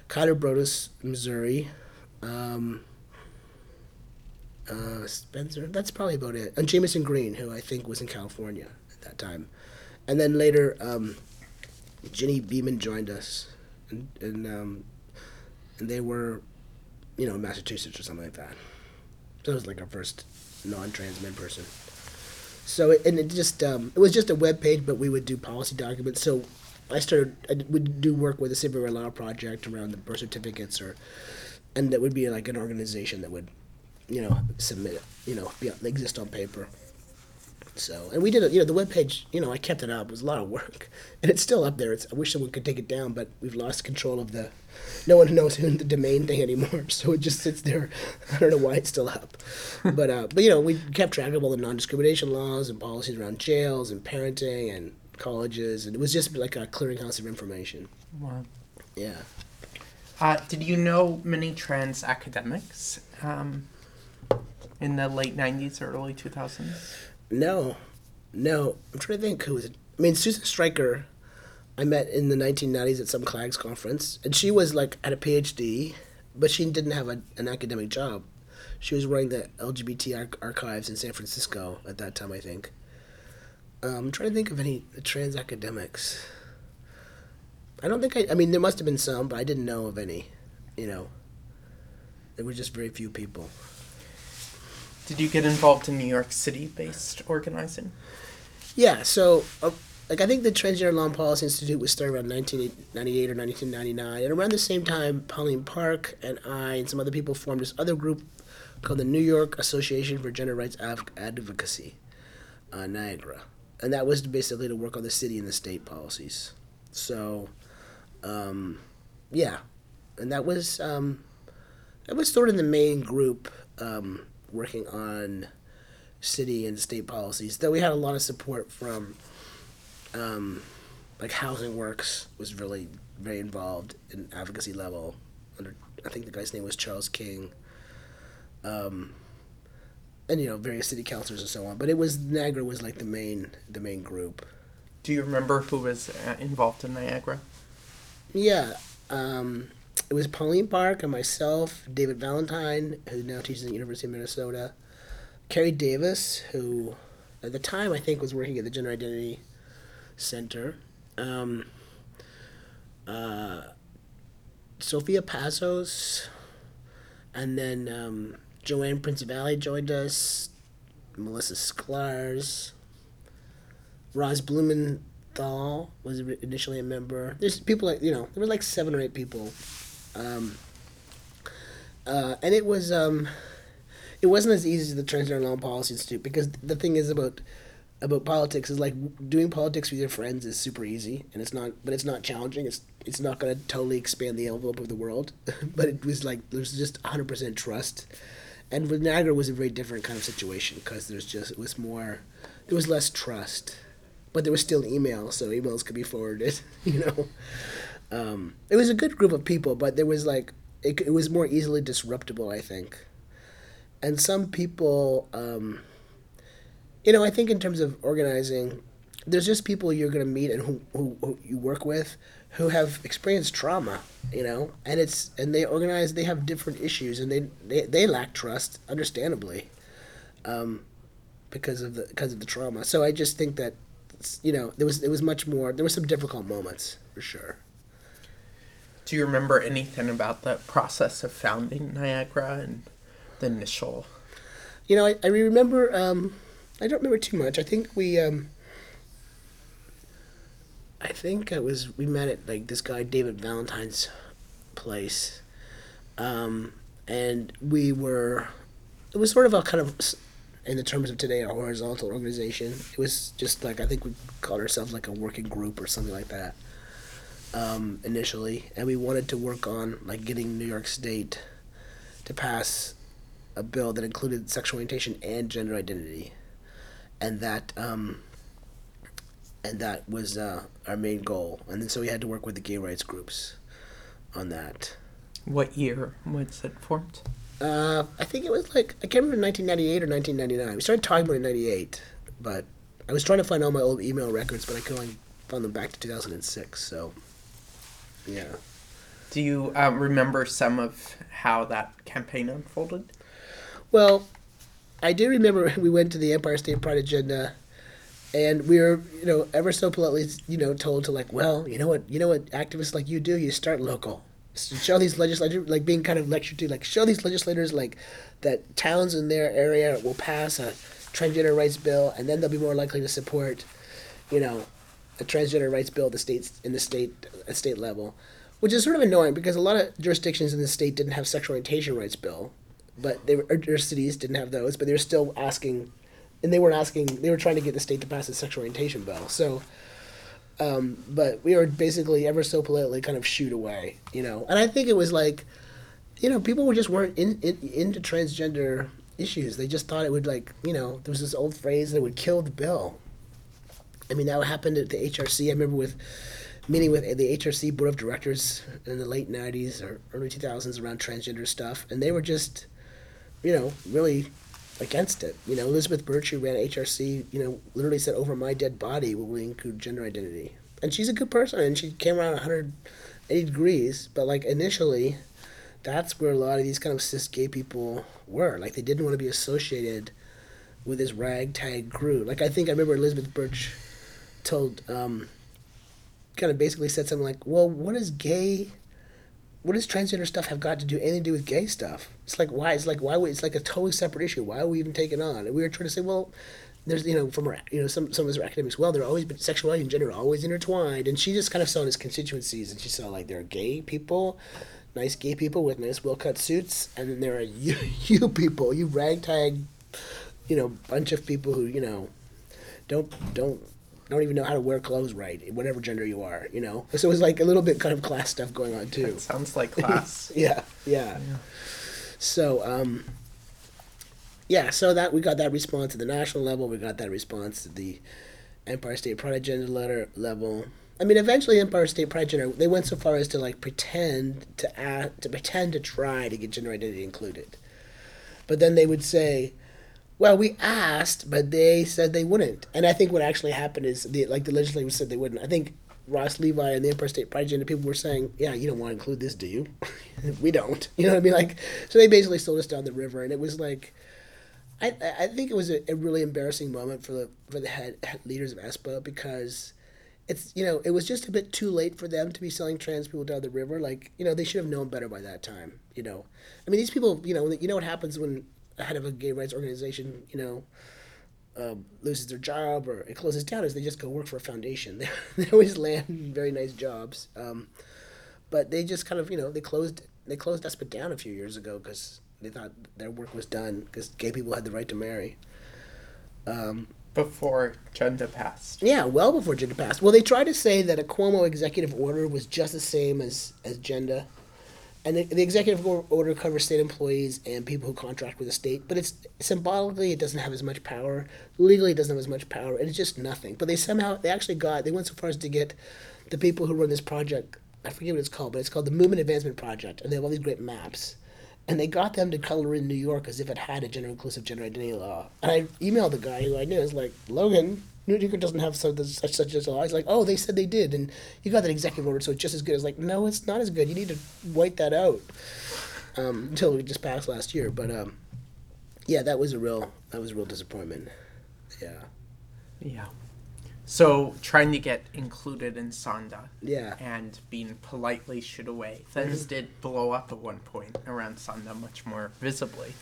Kylar Broadus, Missouri. Um, uh, Spencer, that's probably about it. And Jamison Green, who I think was in California at that time. And then later, um, Genny Beemyn joined us. And, and, um, and they were, you know, Massachusetts or something like that. So it was like our first non-trans men person. So it, and it just um, it was just a web page, but we would do policy documents. So I started I would do work with the Civil Law Project around the birth certificates, or and that would be like an organization that would, you know, submit it, you know, be, exist on paper. So and we did it. You know, the web page. You know, I kept it up. It was a lot of work, <laughs> and it's still up there. It's, I wish someone could take it down, but we've lost control of the. No one <laughs> knows who the domain thing anymore, <laughs> so it just sits there. I don't know why it's still up, but uh, but you know, we kept track of all the non-discrimination laws and policies around jails and parenting and colleges, and it was just like a clearinghouse of information. Wow. Yeah. Uh, did you know many trans academics um, in the late '90s, or early 2000s? No, no. I'm trying to think who was. It. I mean, Susan Stryker, I met in the 1990s at some CLAGS conference, and she was like at a PhD, but she didn't have a, an academic job. She was running the LGBT ar- archives in San Francisco at that time, I think. Um, I'm trying to think of any trans academics. I don't think I. I mean, there must have been some, but I didn't know of any. You know, there were just very few people. Did you get involved in New York City-based organizing? Yeah, so uh, like I think the Transgender Law and Policy Institute was started around 1998 or 1999, and around the same time, Pauline Park and I and some other people formed this other group called the New York Association for Gender Rights Advocacy, uh, NYAGRA, and that was basically to work on the city and the state policies. So, um, yeah, and that was um, that was sort of the main group um, working on city and state policies. Though we had a lot of support from, um, like Housing Works was really very involved in advocacy level. Under I think the guy's name was Charles King. Um, and you know various city councilors and so on. But it was NYAGRA was like the main the main group. Do you remember who was uh, involved in NYAGRA? Yeah. Um, it was Pauline Park and myself, David Valentine, who now teaches at the University of Minnesota, Carrie Davis, who at the time I think was working at the Gender Identity Center, um, uh, Sophia Pazos, and then um, Joann Prinzivalli joined us, Melissa Sklarz, Roz Blumenthal was initially a member. There's people like you know there were like seven or eight people, um, uh, and it was um, it wasn't as easy as the Transgender Law Policy Institute because the thing is about about politics is like doing politics with your friends is super easy and it's not but it's not challenging. It's it's not going to totally expand the envelope of the world <laughs> but it was like there's just 100% trust. And with NYAGRA was a very different kind of situation because there's just it was more there was less trust but there was still email so emails could be forwarded <laughs> you know um, it was a good group of people but there was like it, it was more easily disruptible i think and some people um, you know, I think in terms of organizing, there's just people you're going to meet and who, who, who, you work with who have experienced trauma, you know, and it's and they organize. They have different issues, and they they, they lack trust, understandably, um, because of the because of the trauma. So I just think that, you know, there was it was much more. There were some difficult moments for sure. Do you remember anything about the process of founding NYAGRA and the initial? You know, I, I remember. Um, I don't remember too much. I think we, um, I think it was we met at like this guy David Valentine's place, um, and we were. It was sort of a kind of, in the terms of today, a horizontal organization. It was just like I think we called ourselves like a working group or something like that. Um, initially, and we wanted to work on like getting New York State to pass a bill that included sexual orientation and gender identity and that um, and that was uh, our main goal. And then so we had to work with the gay rights groups on that. What year was it formed? Uh, I think it was like I can't remember 1998 or 1999. We started talking about it in '98, but I was trying to find all my old email records, but I could only find them back to 2006. So, yeah. Do you um, remember some of how that campaign unfolded? Well, I do remember <laughs> we went to the Empire State Pride agenda, and we were, you know, ever so politely, you know, told to like, well, you know what, you know what, activists like you do, you start local. Show these legislators, like being kind of lectured to, like show these legislators, like that towns in their area will pass a transgender rights bill, and then they'll be more likely to support, you know, a transgender rights bill the states in the state at state level, which is sort of annoying because a lot of jurisdictions in the state didn't have sexual orientation rights bill, but they were or cities didn't have those, but they were still asking, and they weren't asking. They were trying to get the state to pass a sexual orientation bill. So, um, but we were basically ever so politely kind of shoot away, you know. And I think it was like, you know, people just weren't in, in into transgender issues. They just thought it would like, you know, there was this old phrase that would kill the bill. I mean, that happened at the HRC. I remember with meeting with the HRC board of directors in the late '90s or early 2000s around transgender stuff, and they were just you know, really against it. You know, Elizabeth Birch, who ran HRC, you know, literally said, "Over my dead body will we include gender identity." And she's a good person, and she came around 180 degrees. But like initially, that's where a lot of these kind of cis gay people were. Like they didn't want to be associated with this ragtag crew. Like I think I remember Elizabeth Birch told, um, kind of basically said something like, "Well, what is gay?" what does transgender stuff have got to do anything to do with gay stuff? It's like why it's like why we, it's like a totally separate issue. Why are we even taking on? And we were trying to say, well, there's you know from our, you know some some of us are academics. Well, they're always been sexuality and gender are always intertwined. And she just kind of saw in his constituencies, and she saw like there are gay people, nice gay people with nice well cut suits, and then there are <laughs> you you people, you ragtag, you know, bunch of people who you know don't don't don't even know how to wear clothes right, whatever gender you are, you know. So it was like a little bit kind of class stuff going on too. That sounds like <laughs> class. yeah, yeah, yeah. So, um, yeah, so that we got that response at the national level. We got that response at the Empire State Pride Agenda letter level. I mean, eventually, Empire State Pride Agenda they went so far as to like pretend to act, to pretend to try to get gender identity included, but then they would say well, we asked, but they said they wouldn't. And I think what actually happened is the like the legislature said they wouldn't. I think Ross Levi and the Empire State Project, and people were saying, "Yeah, you don't want to include this, do you?" <laughs> we don't. You know what I mean? Like, so they basically sold us down the river, and it was like, I I think it was a, a really embarrassing moment for the for the head, head leaders of ESPA because it's you know it was just a bit too late for them to be selling trans people down the river. Like you know they should have known better by that time. You know, I mean these people. You know you know what happens when head of a gay rights organization you know um, loses their job or it closes down is they just go work for a foundation. They, <laughs> they always land very nice jobs, um, but they just kind of you know they closed they closed ESPA down a few years ago because they thought their work was done because gay people had the right to marry. Um, before GENDA passed. Yeah, well before GENDA passed. Well, they tried to say that a Cuomo executive order was just the same as as GENDA, and the, the executive order covers state employees and people who contract with the state. But it's symbolically it doesn't have as much power. Legally, it doesn't have as much power. It's just nothing. But they somehow they actually got they went so far as to get the people who run this project. I forget what it's called, but it's called the Movement Advancement Project, and they have all these great maps and they got them to color in New York as if it had a gender inclusive gender identity law. And I emailed the guy who I knew. I was like, Logan, New York doesn't have such such such as a. He's like, oh, they said they did, and you got that executive order, so it's just as good. I was like, no, it's not as good. You need to white that out. Um, until we just passed last year, but um, yeah, that was a real that was a real disappointment. Yeah. Yeah. So trying to get included in SONDA. Yeah. And being politely shooed away. Things mm-hmm. did blow up at one point around SONDA much more visibly.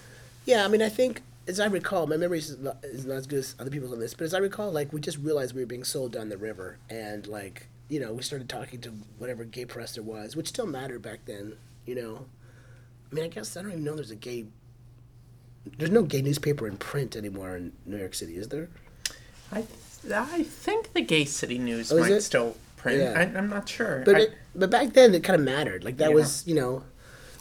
Yeah, I mean, I think as I recall, my memory is not, is not as good as other people's on this, but as I recall, like we just realized we were being sold down the river, and like you know, we started talking to whatever gay press there was, which still mattered back then. You know, I mean, I guess I don't even know there's a gay. There's no gay newspaper in print anymore in New York City, is there? I I think the Gay City News oh, might it? still print. Yeah. I, am not sure. But I, it, but back then it kind of mattered. Like that yeah. was you know,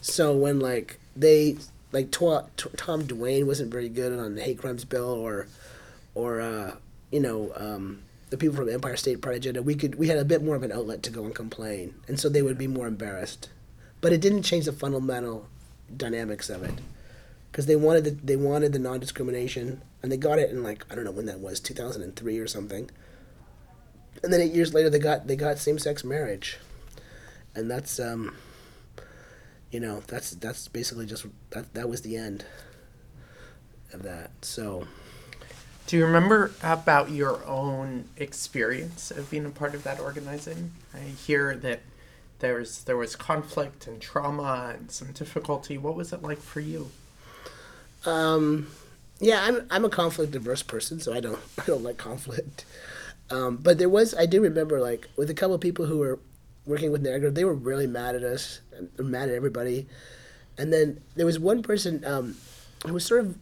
so when like they like Tom Duane wasn't very good on the hate crimes bill or or uh, you know um, the people from Empire State Project, we could we had a bit more of an outlet to go and complain, and so they would be more embarrassed. But it didn't change the fundamental dynamics of it because they wanted the, they wanted the non discrimination, and they got it in like I don't know when that was, two thousand and three or something. And then eight years later, they got they got same sex marriage, and that's um, you know that's that's basically just that that was the end of that. So. Do you remember about your own experience of being a part of that organizing? I hear that there was there was conflict and trauma and some difficulty. What was it like for you? Um, yeah, I'm I'm a conflict averse person, so I don't <laughs> I don't like conflict. Um, but there was I do remember like with a couple of people who were working with NYAGRA, they were really mad at us, and mad at everybody. And then there was one person um, who was sort of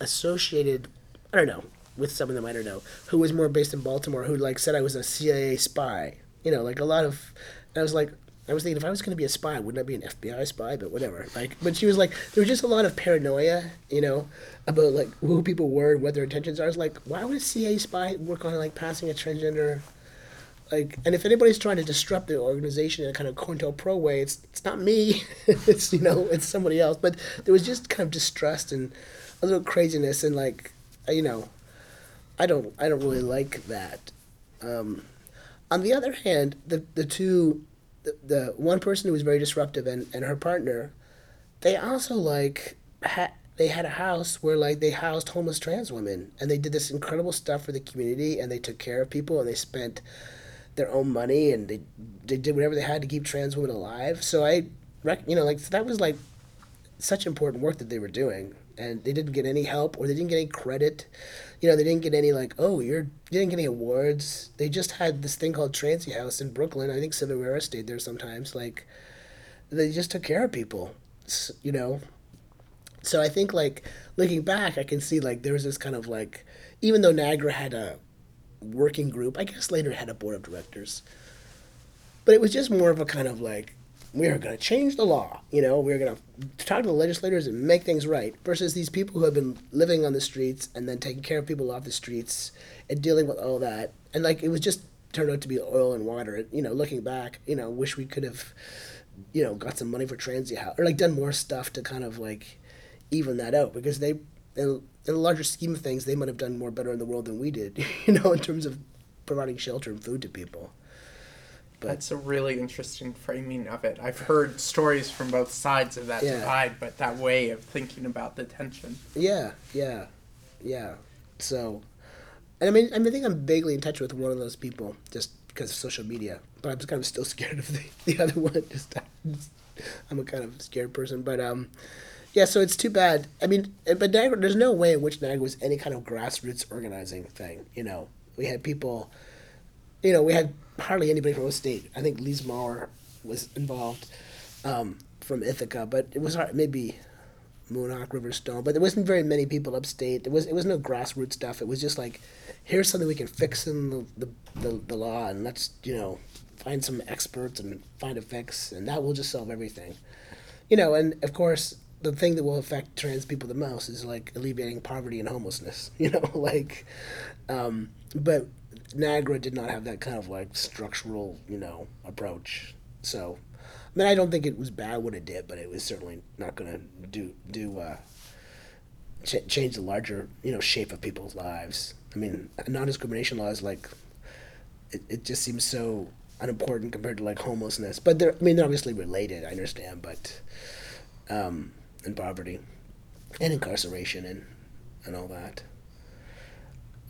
associated, I don't know, with some of them I don't know, who was more based in Baltimore, who like said I was a CIA spy. You know, like a lot of. I was like, I was thinking if I was going to be a spy, wouldn't I be an FBI spy? But whatever. Like, but she was like, there was just a lot of paranoia, you know, about like who people were and what their intentions are. I was like, why would a CIA spy work on like passing a transgender? Like, and if anybody's trying to disrupt the organization in a kind of COINTELPRO way, it's it's not me. <laughs> it's you know, it's somebody else. But there was just kind of distrust and a little craziness and like, you know, I don't I don't really like that. Um, on the other hand, the the two the, the one person who was very disruptive and, and her partner, they also like had they had a house where like they housed homeless trans women and they did this incredible stuff for the community and they took care of people and they spent their own money and they they did whatever they had to keep trans women alive. So I, rec- you know, like so that was like such important work that they were doing and they didn't get any help or they didn't get any credit. You know, they didn't get any like, oh, you're you didn't get any awards. They just had this thing called Transy House in Brooklyn. I think Rivera stayed there sometimes. Like, they just took care of people. You know. So I think like looking back, I can see like there was this kind of like, even though NYAGRA had a working group, I guess later had a board of directors. But it was just more of a kind of like we are going to change the law. You know, we're going to talk to the legislators and make things right. Versus these people who have been living on the streets and then taking care of people off the streets and dealing with all that. And like it was just turned out to be oil and water. You know, looking back, you know, wish we could have, you know, got some money for Transy House or like done more stuff to kind of like even that out because they, in, in a larger scheme of things, they might have done more better in the world than we did. <laughs> You know, in terms of providing shelter and food to people. But That's a really interesting framing of it. I've heard stories from both sides of that Yeah. divide, but that way of thinking about the tension. yeah, yeah, yeah. So, and I mean, I mean, I think I'm vaguely in touch with one of those people just because of social media, but I'm kind of still <laughs> scared of the, the other one. Just, I'm a kind of scared person, but um, yeah. So it's too bad. I mean, eh, but NYAGRA, there's no way in which NYAGRA was any kind of grassroots organizing thing. You know, we had people. You know, we had hardly anybody from the state. I think Lise Maurer was involved um, from Ithaca, but it was hard. Maybe Moonhawk, Riverstone, but there wasn't very many people upstate. There was it was no grassroots stuff. It was just like, here's something we can fix in the, the, the, the law, and let's you know find some experts and find a fix, and that will just solve everything. You know, and of course the thing that will affect trans people the most is like alleviating poverty and homelessness. <laughs> You know, like, um, but NYAGRA did not have that kind of like structural you know approach. So I mean, I don't think it was bad what it did, but it was certainly not going to do do uh, ch- change the larger you know shape of people's lives. I mean, non discrimination law is like it, it just seems so unimportant compared to like homelessness. But they're I mean they're obviously related. I understand, but um, and poverty and incarceration and and all that.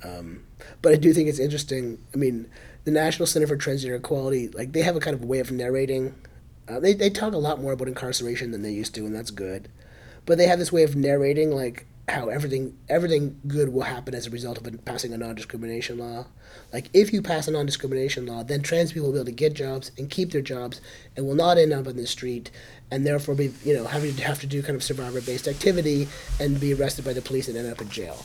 Um, but I do think it's interesting. I mean, the National Center for Transgender Equality, like they have a kind of way of narrating. Uh, they they talk a lot more about incarceration than they used to, and that's good. But they have this way of narrating, like how everything everything good will happen as a result of passing a non discrimination law. Like if you pass a non discrimination law, then trans people will be able to get jobs and keep their jobs, and will not end up on the street, and therefore be you know having to have to do kind of survivor based activity and be arrested by the police and end up in jail.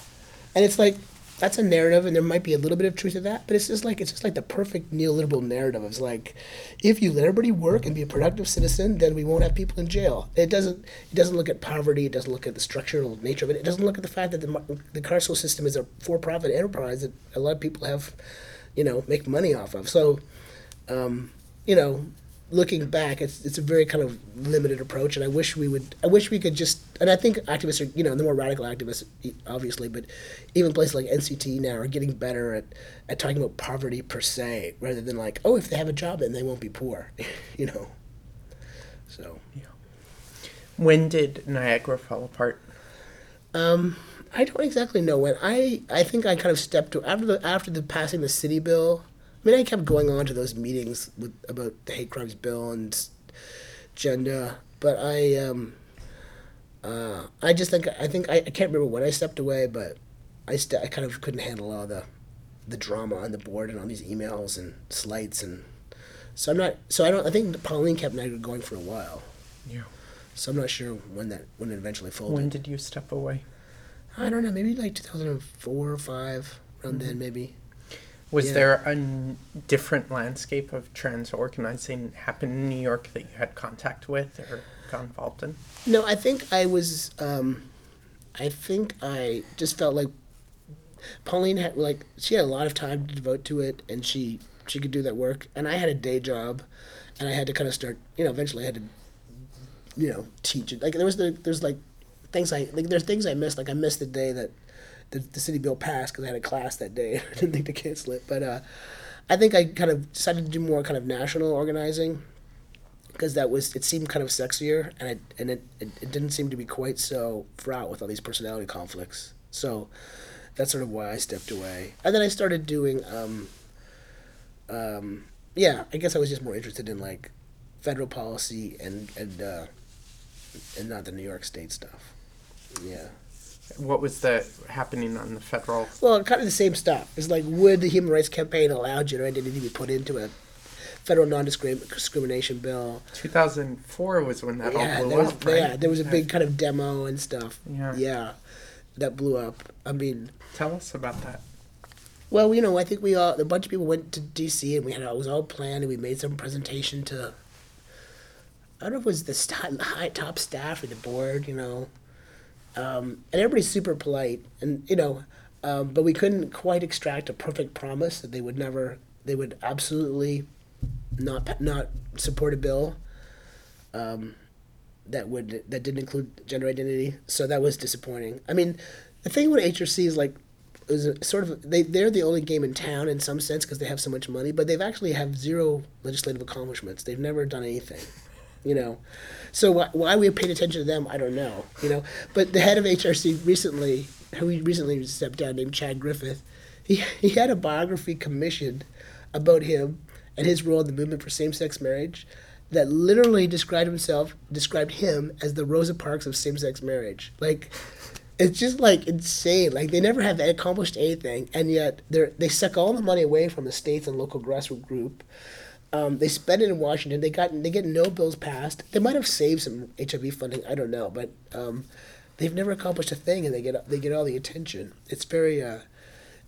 And it's like that's a narrative, and there might be a little bit of truth to that, but it's just like it's just like the perfect neoliberal narrative. It's like, if you let everybody work and be a productive citizen, then we won't have people in jail. It doesn't. It doesn't look at poverty. It doesn't look at the structural nature of it. It doesn't look at the fact that the the carceral system is a for-profit enterprise that a lot of people have, you know, make money off of. So, um, you know, looking back, it's it's a very kind of limited approach, and I wish we would. I wish we could just. And I think activists are, you know, the more radical activists, obviously, but even places like NCT now are getting better at at talking about poverty per se, rather than like, oh, if they have a job, then they won't be poor, <laughs> you know. So, Yeah. When did NYAGRA fall apart? um, I don't exactly know when. I I think I kind of stepped to after the after the passing the city bill. I mean, I kept going on to those meetings with about the hate crimes bill and GENDA, but I um, uh, I just think I think I, I can't remember when I stepped away, but I st- I kind of couldn't handle all the the drama on the board and all these emails and slights and so I'm not so I don't I think Pauline kept NYAGRA going for a while. Yeah. So I'm not sure when that when it eventually folded. When did you step away? I don't know, maybe like 2004 or 5, around then maybe. Was Yeah. there a n- different landscape of trans organizing happen in New York that you had contact with or got involved in? No, I think I was, um, I think I just felt like Pauline had, like, she had a lot of time to devote to it and she, she could do that work. And I had a day job and I had to kind of start, you know, eventually I had to, you know, teach it. Like, there was the, there's like things I, like, there's things I missed. Like, I missed the day that the, the city bill passed because I had a class that day. <laughs> I didn't think to cancel it. But, uh, I think I kind of decided to do more kind of national organizing because that was it seemed kind of sexier and it and it, it, it didn't seem to be quite so fraught with all these personality conflicts so that's sort of why i stepped away and then i started doing um, um, yeah i guess i was just more interested in like federal policy and and uh, and not the new york state stuff yeah What was the happening on the federal? well kind of the same stuff it's like would the human rights campaign allow gender identity to be put into a federal non-discrimination bill 2004 was when that yeah, all blew there was, up, right? yeah, there was a big kind of demo and stuff. Yeah. Yeah, that blew up. I mean, Tell us about that. well, you know, I think we all, a bunch of people went to DC and we had, it was all planned and we made some presentation to, I don't know if it was the st- <laughs> high top staff or the board, you know. Um, and everybody's super polite and, you know, um, but we couldn't quite extract a perfect promise that they would never, they would absolutely not, not support a bill. Um, that would that didn't include gender identity. So that was disappointing. I mean, the thing with HRC is like was sort of they they're the only game in town in some sense because they have so much money, but they've actually have zero legislative accomplishments. They've never done anything, you know. So why, why we paid attention to them, I don't know, you know. But the head of HRC recently, who recently stepped down, named Chad Griffin, he he had a biography commissioned about him and his role in the movement for same-sex marriage that literally described himself described him as the Rosa Parks of same-sex marriage. Like it's just like insane. Like they never have accomplished anything, and yet they're they suck all the money away from the states and local grassroots group. Um, they spend it in Washington. They got they get no bills passed. They might have saved some HIV funding. I don't know, but um, they've never accomplished a thing, and they get they get all the attention. It's very uh,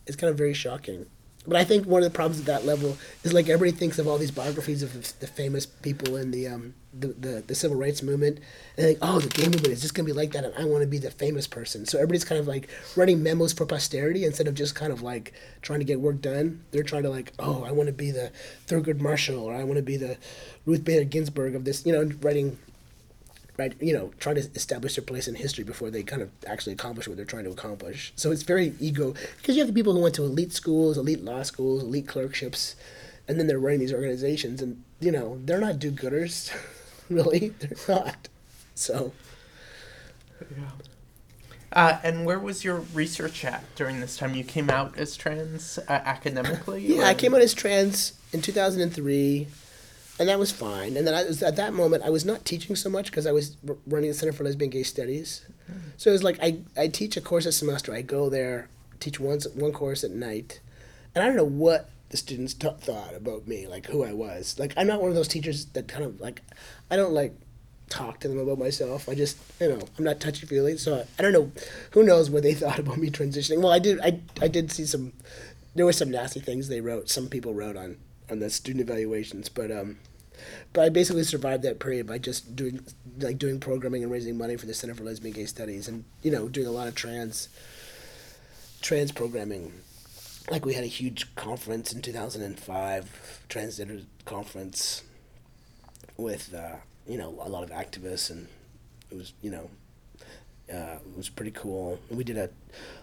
it's kind of very shocking. But I think one of the problems at that level is like everybody thinks of all these biographies of the famous people in the um, the, the, the civil rights movement, and think, oh, the gay movement is just gonna be like that, and I want to be the famous person. So everybody's kind of like writing memos for posterity instead of just kind of like trying to get work done. They're trying to like, oh, I want to be the Thurgood Marshall, or I want to be the Ruth Bader Ginsburg of this, you know, writing right? You know, trying to establish their place in history before they kind of actually accomplish what they're trying to accomplish. So it's very ego because you have the people who went to elite schools, elite law schools, elite clerkships, and then they're running these organizations, and you know they're not do-gooders, <laughs> really. They're not. So. Yeah. Uh, and where was your research at during this time? You came out as trans uh, academically? Yeah, or? I came out as trans in 2003 and that was fine. And then I was at that moment I was not teaching so much because I was r- running the Center for Lesbian Gay Studies. So it was like I I teach a course a semester. I go there, teach once one course at night, and I don't know what the students t- thought about me, like who I was. Like I'm not one of those teachers that kind of like I don't like talk to them about myself. I just you know I'm not touchy feely. So I, I don't know who knows what they <laughs> thought about me transitioning. Well, I did I I did see some there were some nasty things they wrote. Some people wrote on on the student evaluations, but um but I basically survived that period by just doing like doing programming and raising money for the Center for Lesbian Gay Studies, and you know doing a lot of trans trans programming. Like we had a huge conference in two thousand and five, transgender conference, with uh, you know a lot of activists, and it was you know uh, it was pretty cool. We did a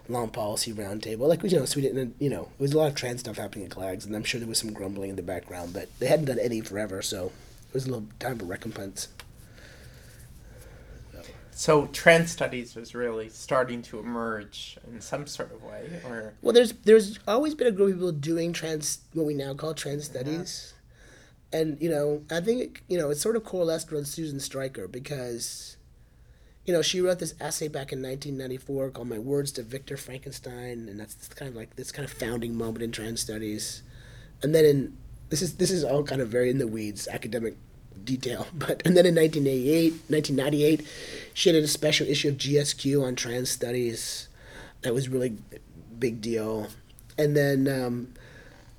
long policy roundtable, like you know, so we didn't, you know, it was a lot of trans stuff happening at CLAGS, and I'm sure there was some grumbling in the background, but they hadn't done any forever, so it was a little time for recompense. So trans studies was really starting to emerge in some sort of way, or well, there's there's always been a group of people doing trans what we now call trans studies, yeah. and you know I think it, you know it's sort of coalesced around Susan Stryker because you know, she wrote this essay back in 1994 called "My Words to Victor Frankenstein," and that's kind of like this kind of founding moment in trans studies. And then in this is this is all kind of very in the weeds academic detail, <laughs> but and then in 1988, 1998, she did a special issue of GLQ on trans studies. That was really big deal. And then um,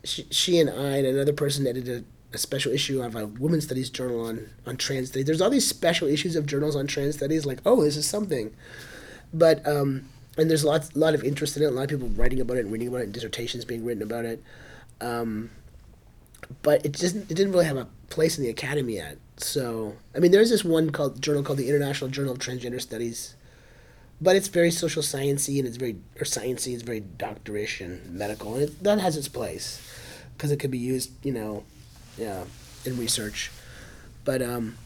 she, she and I and another person edited a special issue of a women's studies journal on on trans studies. There's all these special issues of journals on trans studies, like oh, this is something, but um, and there's a lot lot of interest in it. A lot of people writing about it and reading about it, and dissertations being written about it. Um, but it just it didn't really have a place in the academy yet. So I mean, there's this one called journal called the International Journal of Transgender Studies, but it's very social sciencey and it's very or sciencey. It's very doctorish and medical, and it, that has its place because it could be used, you know, yeah, in research. But um,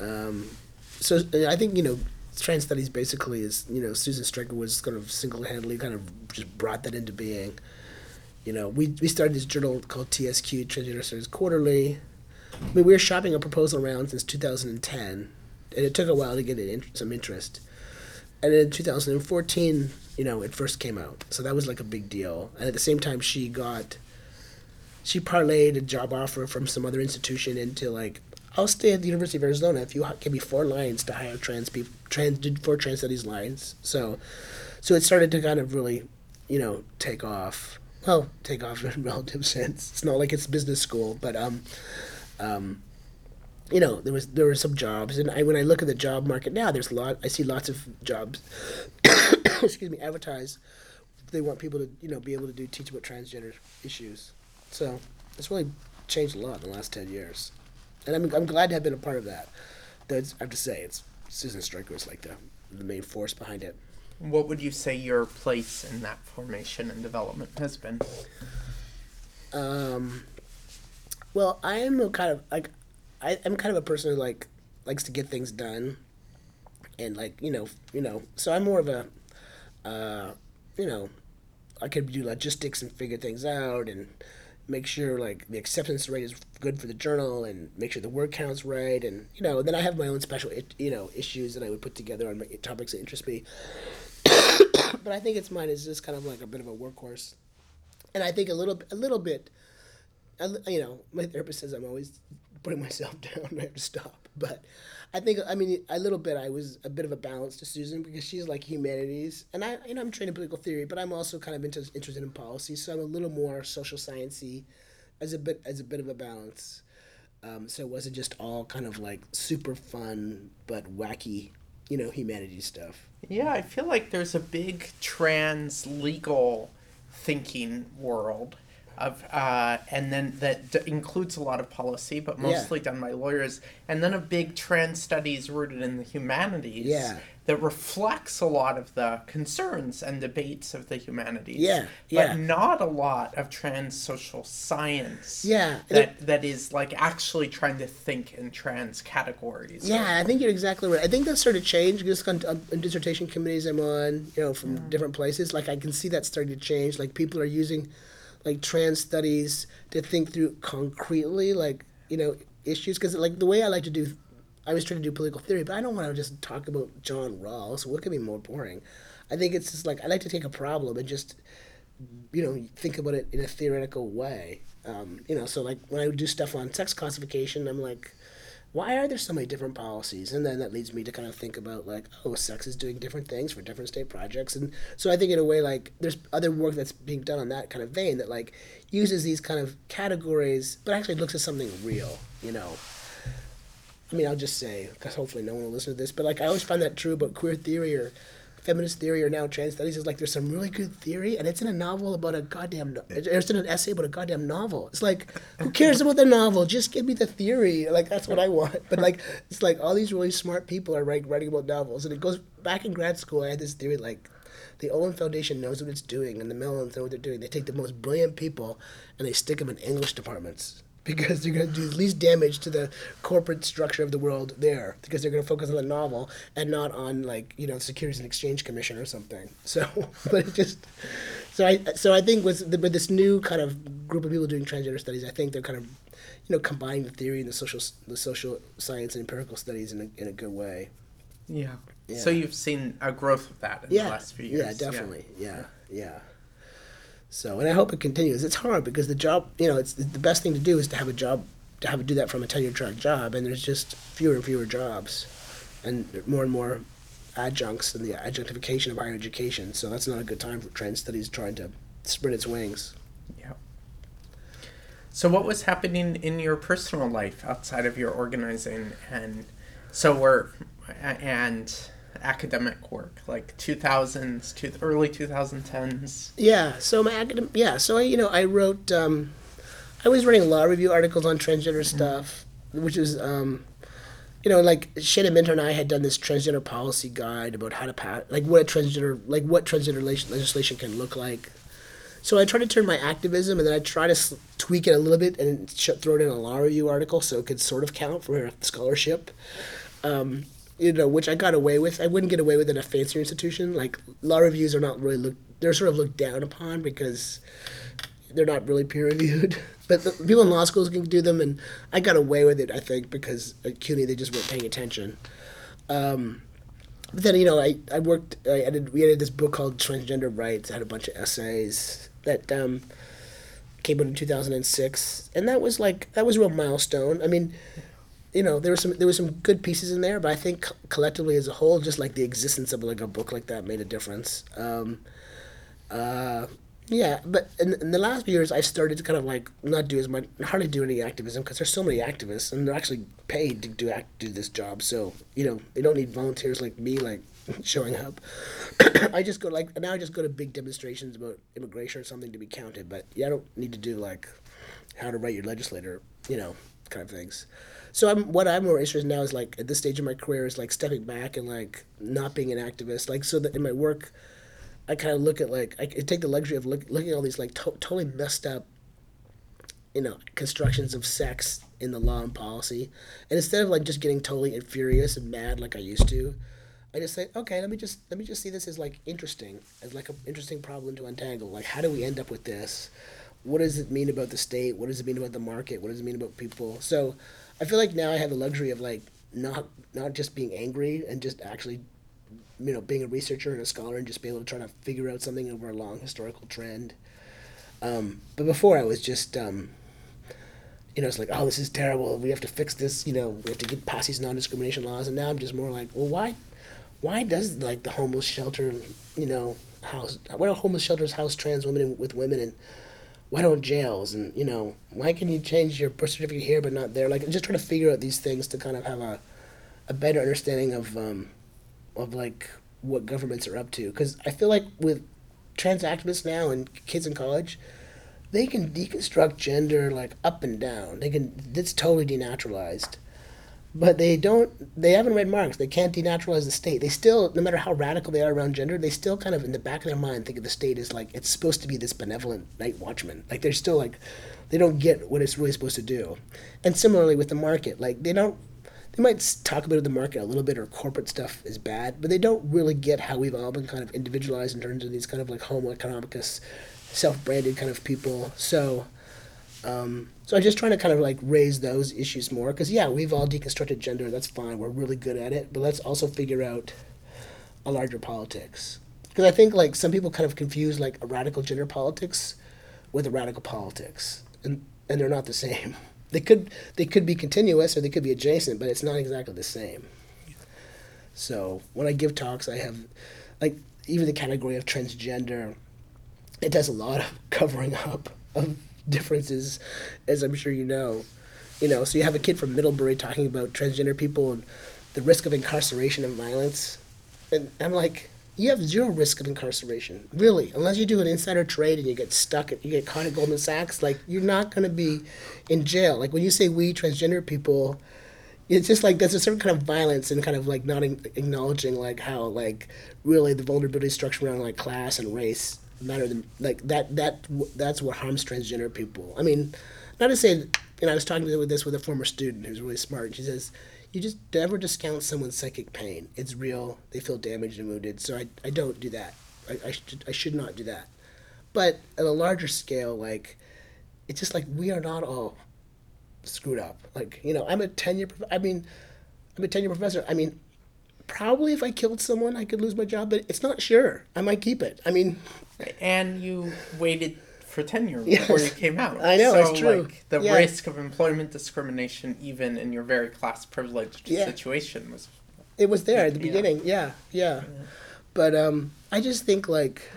um, so I think you know trans studies basically is you know Susan Stryker was kind of single handedly kind of just brought that into being. You know, we we started this journal called TSQ Transgender Studies Quarterly. I mean, we were shopping a proposal around since 2010, and it took a while to get in, some interest. And in 2014, you know, it first came out, so that was like a big deal. And at the same time, she got she parlayed a job offer from some other institution into like I'll stay at the University of Arizona if you give me four lines to hire trans people, trans four trans studies lines. So, so it started to kind of really, you know, take off. Well, take off in a <laughs> relative sense. It's not like it's business school, but um, um, you know, there was there were some jobs, and I when I look at the job market now, there's a lot. I see lots of jobs. <coughs> excuse me, advertised. They want people to you know be able to do teach about transgender issues. So it's really changed a lot in the last ten years, and I'm I'm glad to have been a part of that. That's I have to say it's Susan Stryker was like the the main force behind it. What would you say your place in that formation and development has been? Um, well, I am a kind of like, I, I'm kind of a person who like likes to get things done, and like you know, you know, so I'm more of a, uh, you know, I could do logistics and figure things out and make sure like the acceptance rate is good for the journal and make sure the word count's right and you know then I have my own special you know issues that I would put together on topics that interest me. <coughs> but I think it's mine is just kind of like a bit of a workhorse, and I think a little a little bit you know, my therapist says I'm always putting myself <laughs> down. I have to stop. But I think, I mean, a little bit, I was a bit of a balance to Susan because she's like humanities, and I, you know, I'm trained in political theory, but I'm also kind of into, interested in policy, so I'm a little more social sciencey, as a bit as a bit of a balance. Um, so it wasn't just all kind of like super fun but wacky, you know, humanities stuff. Yeah, I feel like there's a big trans legal thinking world of uh, and then that d- includes a lot of policy, but mostly yeah. done by lawyers, and then a big trans studies rooted in the humanities. Yeah. That reflects a lot of the concerns and debates of the humanities. Yeah, yeah. But not a lot of trans social science. Yeah. That that is like actually trying to think in trans categories. Yeah, I think you're exactly right. I think that started to change just on, on dissertation committees I'm on, you know, from yeah. different places. Like I can see that starting to change. Like people are using like trans studies to think through concretely like you know issues? Because like the way I like to do I was trying to do political theory but I don't want to just talk about John Rawls. What could be more boring? I think it's just like I like to take a problem and just you know think about it in a theoretical way. Um, you know so like when I do stuff on sex classification I'm like why are there so many different policies? And then that leads me to kind of think about like, oh, sex is doing different things for different state projects. And so I think in a way like there's other work that's being done on that kind of vein that like uses these kind of categories, but actually looks at something real, you know. I mean, I'll just say, because hopefully no one will listen to this, but like I always find that true about queer theory or feminist theory or now trans studies is like there's some really good theory and it's in a novel about a goddamn no- it's in an essay about a goddamn novel. It's like who cares about the novel? Just give me the theory. Like that's what i want. But like it's like all these really smart people are writing, writing about novels and it goes back in grad school i had this theory like the Olin Foundation knows what it's doing, and the Mellons know what they're doing. They take the most brilliant people and they stick them in English departments because they're going to do the least damage to the corporate structure of the world there because they're going to focus on the novel and not on like you know Securities and Exchange Commission or something. <laughs> So, but it just so I so I think with the, with this new kind of group of people doing transgender studies, I think they're kind of you know combining the theory and the social the social science and empirical studies in a in a good way. Yeah. yeah. So you've seen a growth of that in yeah. the last few years. Yeah, definitely. yeah. yeah. yeah. So, and I hope it continues. It's hard because the job, you know, it's the best thing to do is to have a job, to have to do that from a tenure track job, and there's just fewer and fewer jobs, and more and more adjuncts and the adjunctification of higher education. So that's not a good time for trans studies trying to spread its wings. So what was happening in your personal life outside of your organizing and so we're and academic work, like 2000s to early 2010s? Yeah, so my academic, yeah, so I, you know, I wrote, um, I was writing law review articles on transgender mm-hmm. stuff, which was, um, you know, like Shannon Minter and I had done this transgender policy guide about how to pass, like what a transgender, like what transgender legislation can look like. So I try to turn my activism, and then I try to tweak it a little bit and throw it in a law review article so it could sort of count for a scholarship. Um, you know, which I got away with. I wouldn't get away with in a fancier institution. Like law reviews are not really looked; they're sort of looked down upon because they're not really peer reviewed. <laughs> But the, people in law schools can do them, and I got away with it. I think because at CUNY they just weren't paying attention. Um, but then you know, I I worked. I edited, we edited this book called Transgender Rights. I had a bunch of essays that um, came out in two thousand and six, and that was like that was a real milestone. I mean you know there was some there was some good pieces in there, but I think collectively as a whole, just like the existence of like a book like that made a difference. Um, uh, yeah, but in, in the last few years, I've started to kind of like not do as much, hardly do any activism because there's so many activists and they're actually paid to do act, do this job. So you know they don't need volunteers like me like <laughs> showing up. <coughs> I just go like now I just go to big demonstrations about immigration or something to be counted. But yeah, I don't need to do like how to write your legislator, you know, kind of things. So I'm what I'm more interested in now is like at this stage of my career is like stepping back and like not being an activist. Like so that in my work, I kind of look at like I take the luxury of look, looking at all these like to- totally messed up, you know, constructions of sex in the law and policy, and instead of like just getting totally furious and mad like I used to, I just say, okay, let me just let me just see this as like interesting, as like an interesting problem to untangle. Like, how do we end up with this? What does it mean about the state? What does it mean about the market? What does it mean about people? So, I feel like now I have the luxury of like not not just being angry and just actually, you know, being a researcher and a scholar and just be able to try to figure out something over a long historical trend. Um, but before I was just um, you know, it's like, oh, this is terrible. We have to fix this. You know, we have to get past these non-discrimination laws. And now I'm just more like, well, why, why does like the homeless shelter, you know, house, why don't homeless shelters house trans women with women, and why don't jails, and you know, why can you change your birth certificate here but not there? Like, just trying to figure out these things to kind of have a, a better understanding of, um, of like what governments are up to. Because I feel like with trans activists now and kids in college they can deconstruct gender like up and down. They can it's totally denaturalized. But they don't they haven't read Marx. They can't denaturalize the state. They still no matter how radical they are around gender, they still kind of in the back of their mind think of the state as like it's supposed to be this benevolent night watchman. Like they're still like they don't get what it's really supposed to do. And similarly with the market, like they don't they might talk about the market a little bit or corporate stuff is bad, but they don't really get how we've all been kind of individualized in terms of these kind of like homo economicus self-branded kind of people. So, um, so I'm just trying to kind of like raise those issues more because yeah, we've all deconstructed gender. That's fine. We're really good at it. But let's also figure out a larger politics because I think like some people kind of confuse like a radical gender politics with a radical politics, and and they're not the same. <laughs> They could they could be continuous or they could be adjacent, but it's not exactly the same. So when I give talks, I have like even the category of transgender it does a lot of <laughs> covering up of differences, as I'm sure you know. You know, so you have a kid from Middlebury talking about transgender people and the risk of incarceration and violence, and I'm like, you have zero risk of incarceration, really, unless you do an insider trade and you get stuck, you get caught at Goldman Sachs. Like, you're not going to be in jail. Like when you say we transgender people, it's just like there's a certain kind of violence and kind of like not acknowledging like how like really the vulnerability structure around like class and race matter than like that that that's what harms transgender people. I mean, not to say know I was talking with this with a former student who's really smart. She says you just never discount someone's psychic pain. It's real. They feel damaged and wounded. So I, I don't do that. I, I should I should not do that. But at a larger scale, like it's just like we are not all screwed up. Like you know, I'm a tenure. I mean, I'm a tenure professor. I mean, probably if I killed someone, I could lose my job, but it's not sure. I might keep it. I mean, and you waited for tenure yes. before you came out. I know, so, it's true. Like, the yeah. risk of employment discrimination, even in your very class privileged yeah. situation, was. It was there at the beginning. Yeah, yeah. yeah. But um, I just think like.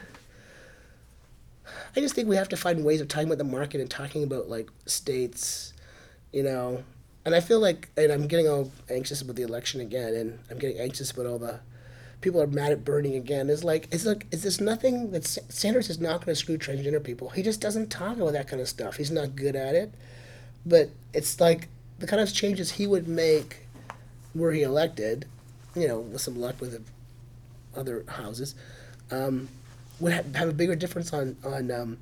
I just think we have to find ways of talking about the market and talking about like states, you know, and I feel like, and I'm getting all anxious about the election again, and I'm getting anxious about all the people are mad at Bernie again. Is like, it's like, is this nothing that Sanders is not going to screw transgender people? He just doesn't talk about that kind of stuff. He's not good at it. But it's like the kind of changes he would make were he elected, you know, with some luck with other houses, um, would have, have, a bigger difference on on um,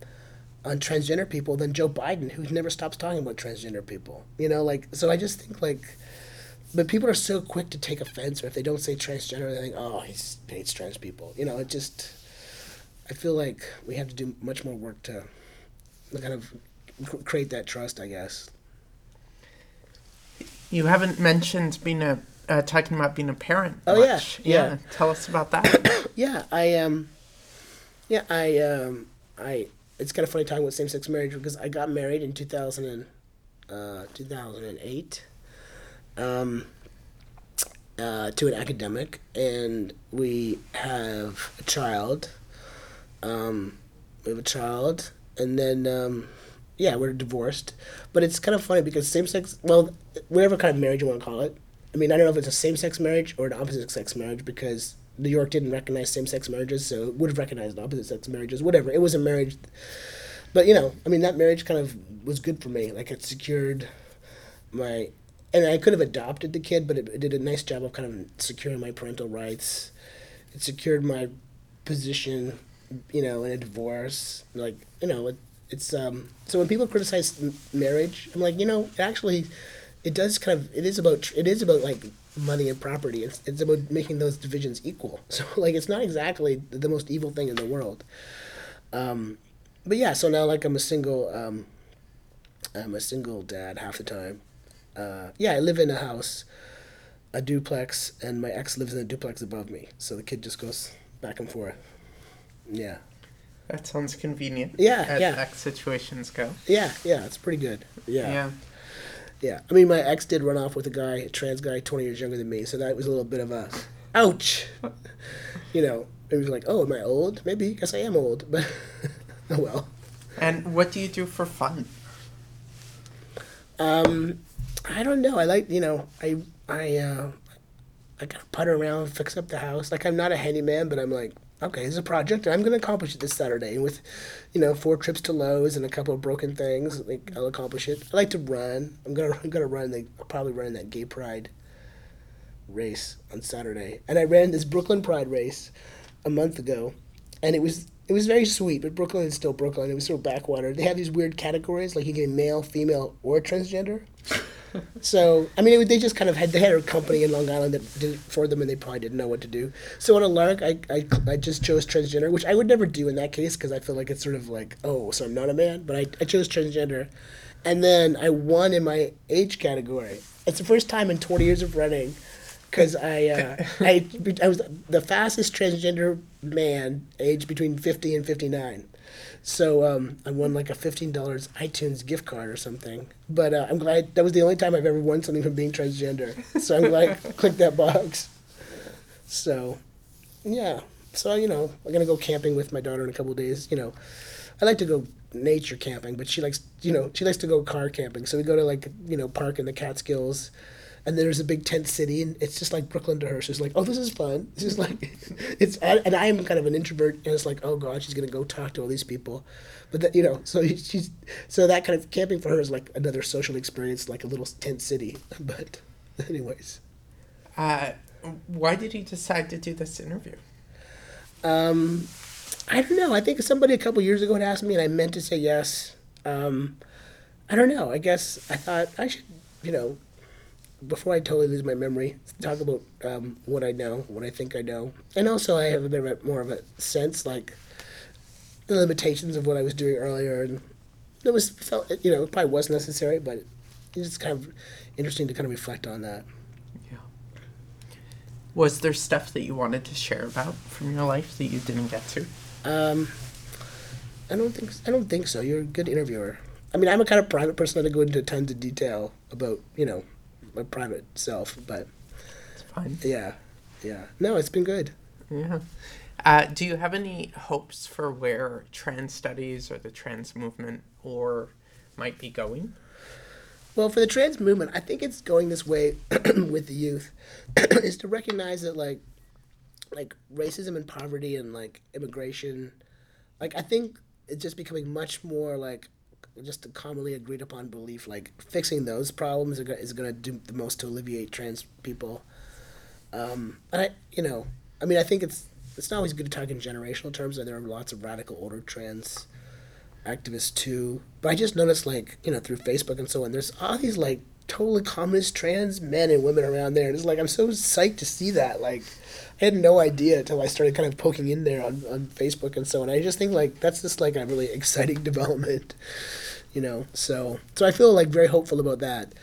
on transgender people than Joe Biden, who never stops talking about transgender people. You know, like so. I just think like but people are so quick to take offense, or if they don't say transgender, they think, "Oh, he hates trans people." You know, it just. I feel like we have to do much more work to, kind of create that trust. I guess. You haven't mentioned being a uh, talking about being a parent. Oh much. yeah, yeah, yeah. Tell us about that. <coughs> yeah, I um, yeah, I um, I. It's kind of funny talking about same sex marriage because I got married in 2000 and, uh, 2008 um, uh, to an academic, and we have a child. Um, we have a child, and then um, yeah, we're divorced. But it's kind of funny because same sex, well, whatever kind of marriage you want to call it. I mean, I don't know if it's a same sex marriage or an opposite sex marriage because New York didn't recognize same sex marriages, so it would have recognized opposite sex marriages. Whatever, it was a marriage. But you know, I mean, that marriage kind of was good for me. Like it secured my and I could have adopted the kid, but it, it did a nice job of kind of securing my parental rights. It secured my position, you know, in a divorce. Like you know, it, it's um. So when people criticize marriage, I'm like, you know, actually, it does kind of. It is about. It is about like money and property. It's it's about making those divisions equal. <laughs> So like, it's not exactly the most evil thing in the world. Um, but yeah, so now like I'm a single. Um, I'm a single dad half the time. Uh, yeah, I live in a house, a duplex, and my ex lives in a duplex above me. So the kid just goes back and forth. Yeah, That sounds convenient. Yeah, as yeah. X situations go. yeah, yeah. It's pretty good. Yeah, Yeah. yeah. I mean, my ex did run off with a guy, a trans guy, twenty years younger than me. So that was a little bit of a, ouch. <laughs> you know, it was like, oh, am I old? Maybe. Guess I am old, <laughs> but oh well. And what do you do for fun? Um, I don't know. I like you know I I uh, I of putter around, fix up the house. Like I'm not a handyman, but I'm like okay, it's a project, I'm gonna accomplish it this Saturday. And with you know four trips to Lowe's and a couple of broken things, like I'll accomplish it. I like to run. I'm gonna I'm gonna run. The, I'll probably run that gay pride race on Saturday. And I ran this Brooklyn Pride race a month ago, and it was it was very sweet. But Brooklyn is still Brooklyn. It was sort of backwater. They have these weird categories, like you get male, female, or transgender. So I mean, it, they just kind of had they had a company in Long Island that did it for them, and they probably didn't know what to do. So on a lark, I I, I just chose transgender, which I would never do in that case because I feel like it's sort of like oh, so I'm not a man, but I I chose transgender, and then I won in my age category. It's the first time in 20 years of running because I, uh, I I was the fastest transgender man aged between 50 and 59. So um, I won like a fifteen dollars iTunes gift card or something. But uh, I'm glad that was the only time I've ever won something from being transgender. So I'm glad I <laughs> clicked that box. So, yeah. So you know, I'm gonna go camping with my daughter in a couple days. You know, I like to go nature camping, but she likes you know she likes to go car camping. So we go to like you know park in the Catskills, and there's a big tent city, and it's just like Brooklyn to her. She's like, oh, this is fun. <laughs> This is like, <laughs> it's and I am kind of an introvert, and it's like, oh god, she's gonna go talk to all these people, but that you know, so <laughs> she's so that kind of camping for her is like another social experience, like a little tent city. But, anyways. Uh, why did you decide to do this interview? Um, I don't know. I think somebody a couple years ago had asked me, and I meant to say yes. Um, I don't know. I guess I thought I should, you know, before I totally lose my memory, talk about um, what I know, what I think I know, and also I have a bit of a, more of a sense, like the limitations of what I was doing earlier, and it was felt, you know, it probably was necessary, but it's kind of interesting to kind of reflect on that. Yeah. Was there stuff that you wanted to share about from your life that you didn't get to? Um, I don't think I don't think so. You're a good interviewer. I mean, I'm a kind of private person that go into tons of detail about you know my private self, but It's fine. yeah, yeah. No, it's been good. Yeah. Uh, do you have any hopes for where trans studies or the trans movement or might be going? Well, for the trans movement, I think it's going this way <clears throat> with the youth, <clears throat> is to recognize that like, like racism and poverty and like immigration, like I think it's just becoming much more like just a commonly agreed upon belief. Like fixing those problems is going to do the most to alleviate trans people. Um, and I, you know, I mean, I think it's it's not always good to talk in generational terms, and there are lots of radical older trans activists too. But I just noticed, like, you know, through Facebook and so on, there's all these like totally communist trans men and women around there, and it's like I'm so psyched to see that. Like, I had no idea until I started kind of poking in there on, on Facebook and so on. I just think like that's just like a really <laughs> exciting development, you know. So so I feel like very hopeful about that.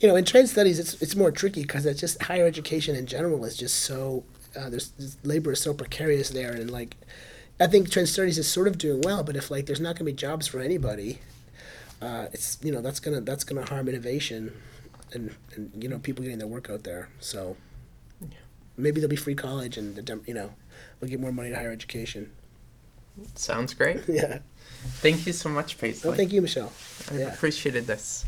You know, in trans studies, it's it's more tricky because it's just higher education in general is just so uh, there's, there's labor is so precarious there, and like I think trans studies is sort of doing well, but if like there's not gonna be jobs for anybody, uh, it's you know that's gonna that's gonna harm innovation, and, and you know people getting their work out there. So yeah. maybe there'll be free college, and the you know we'll get more money to higher education. Sounds great. <laughs> yeah. Thank you so much, Paisley. Well, thank you, Michelle. I yeah. appreciated this.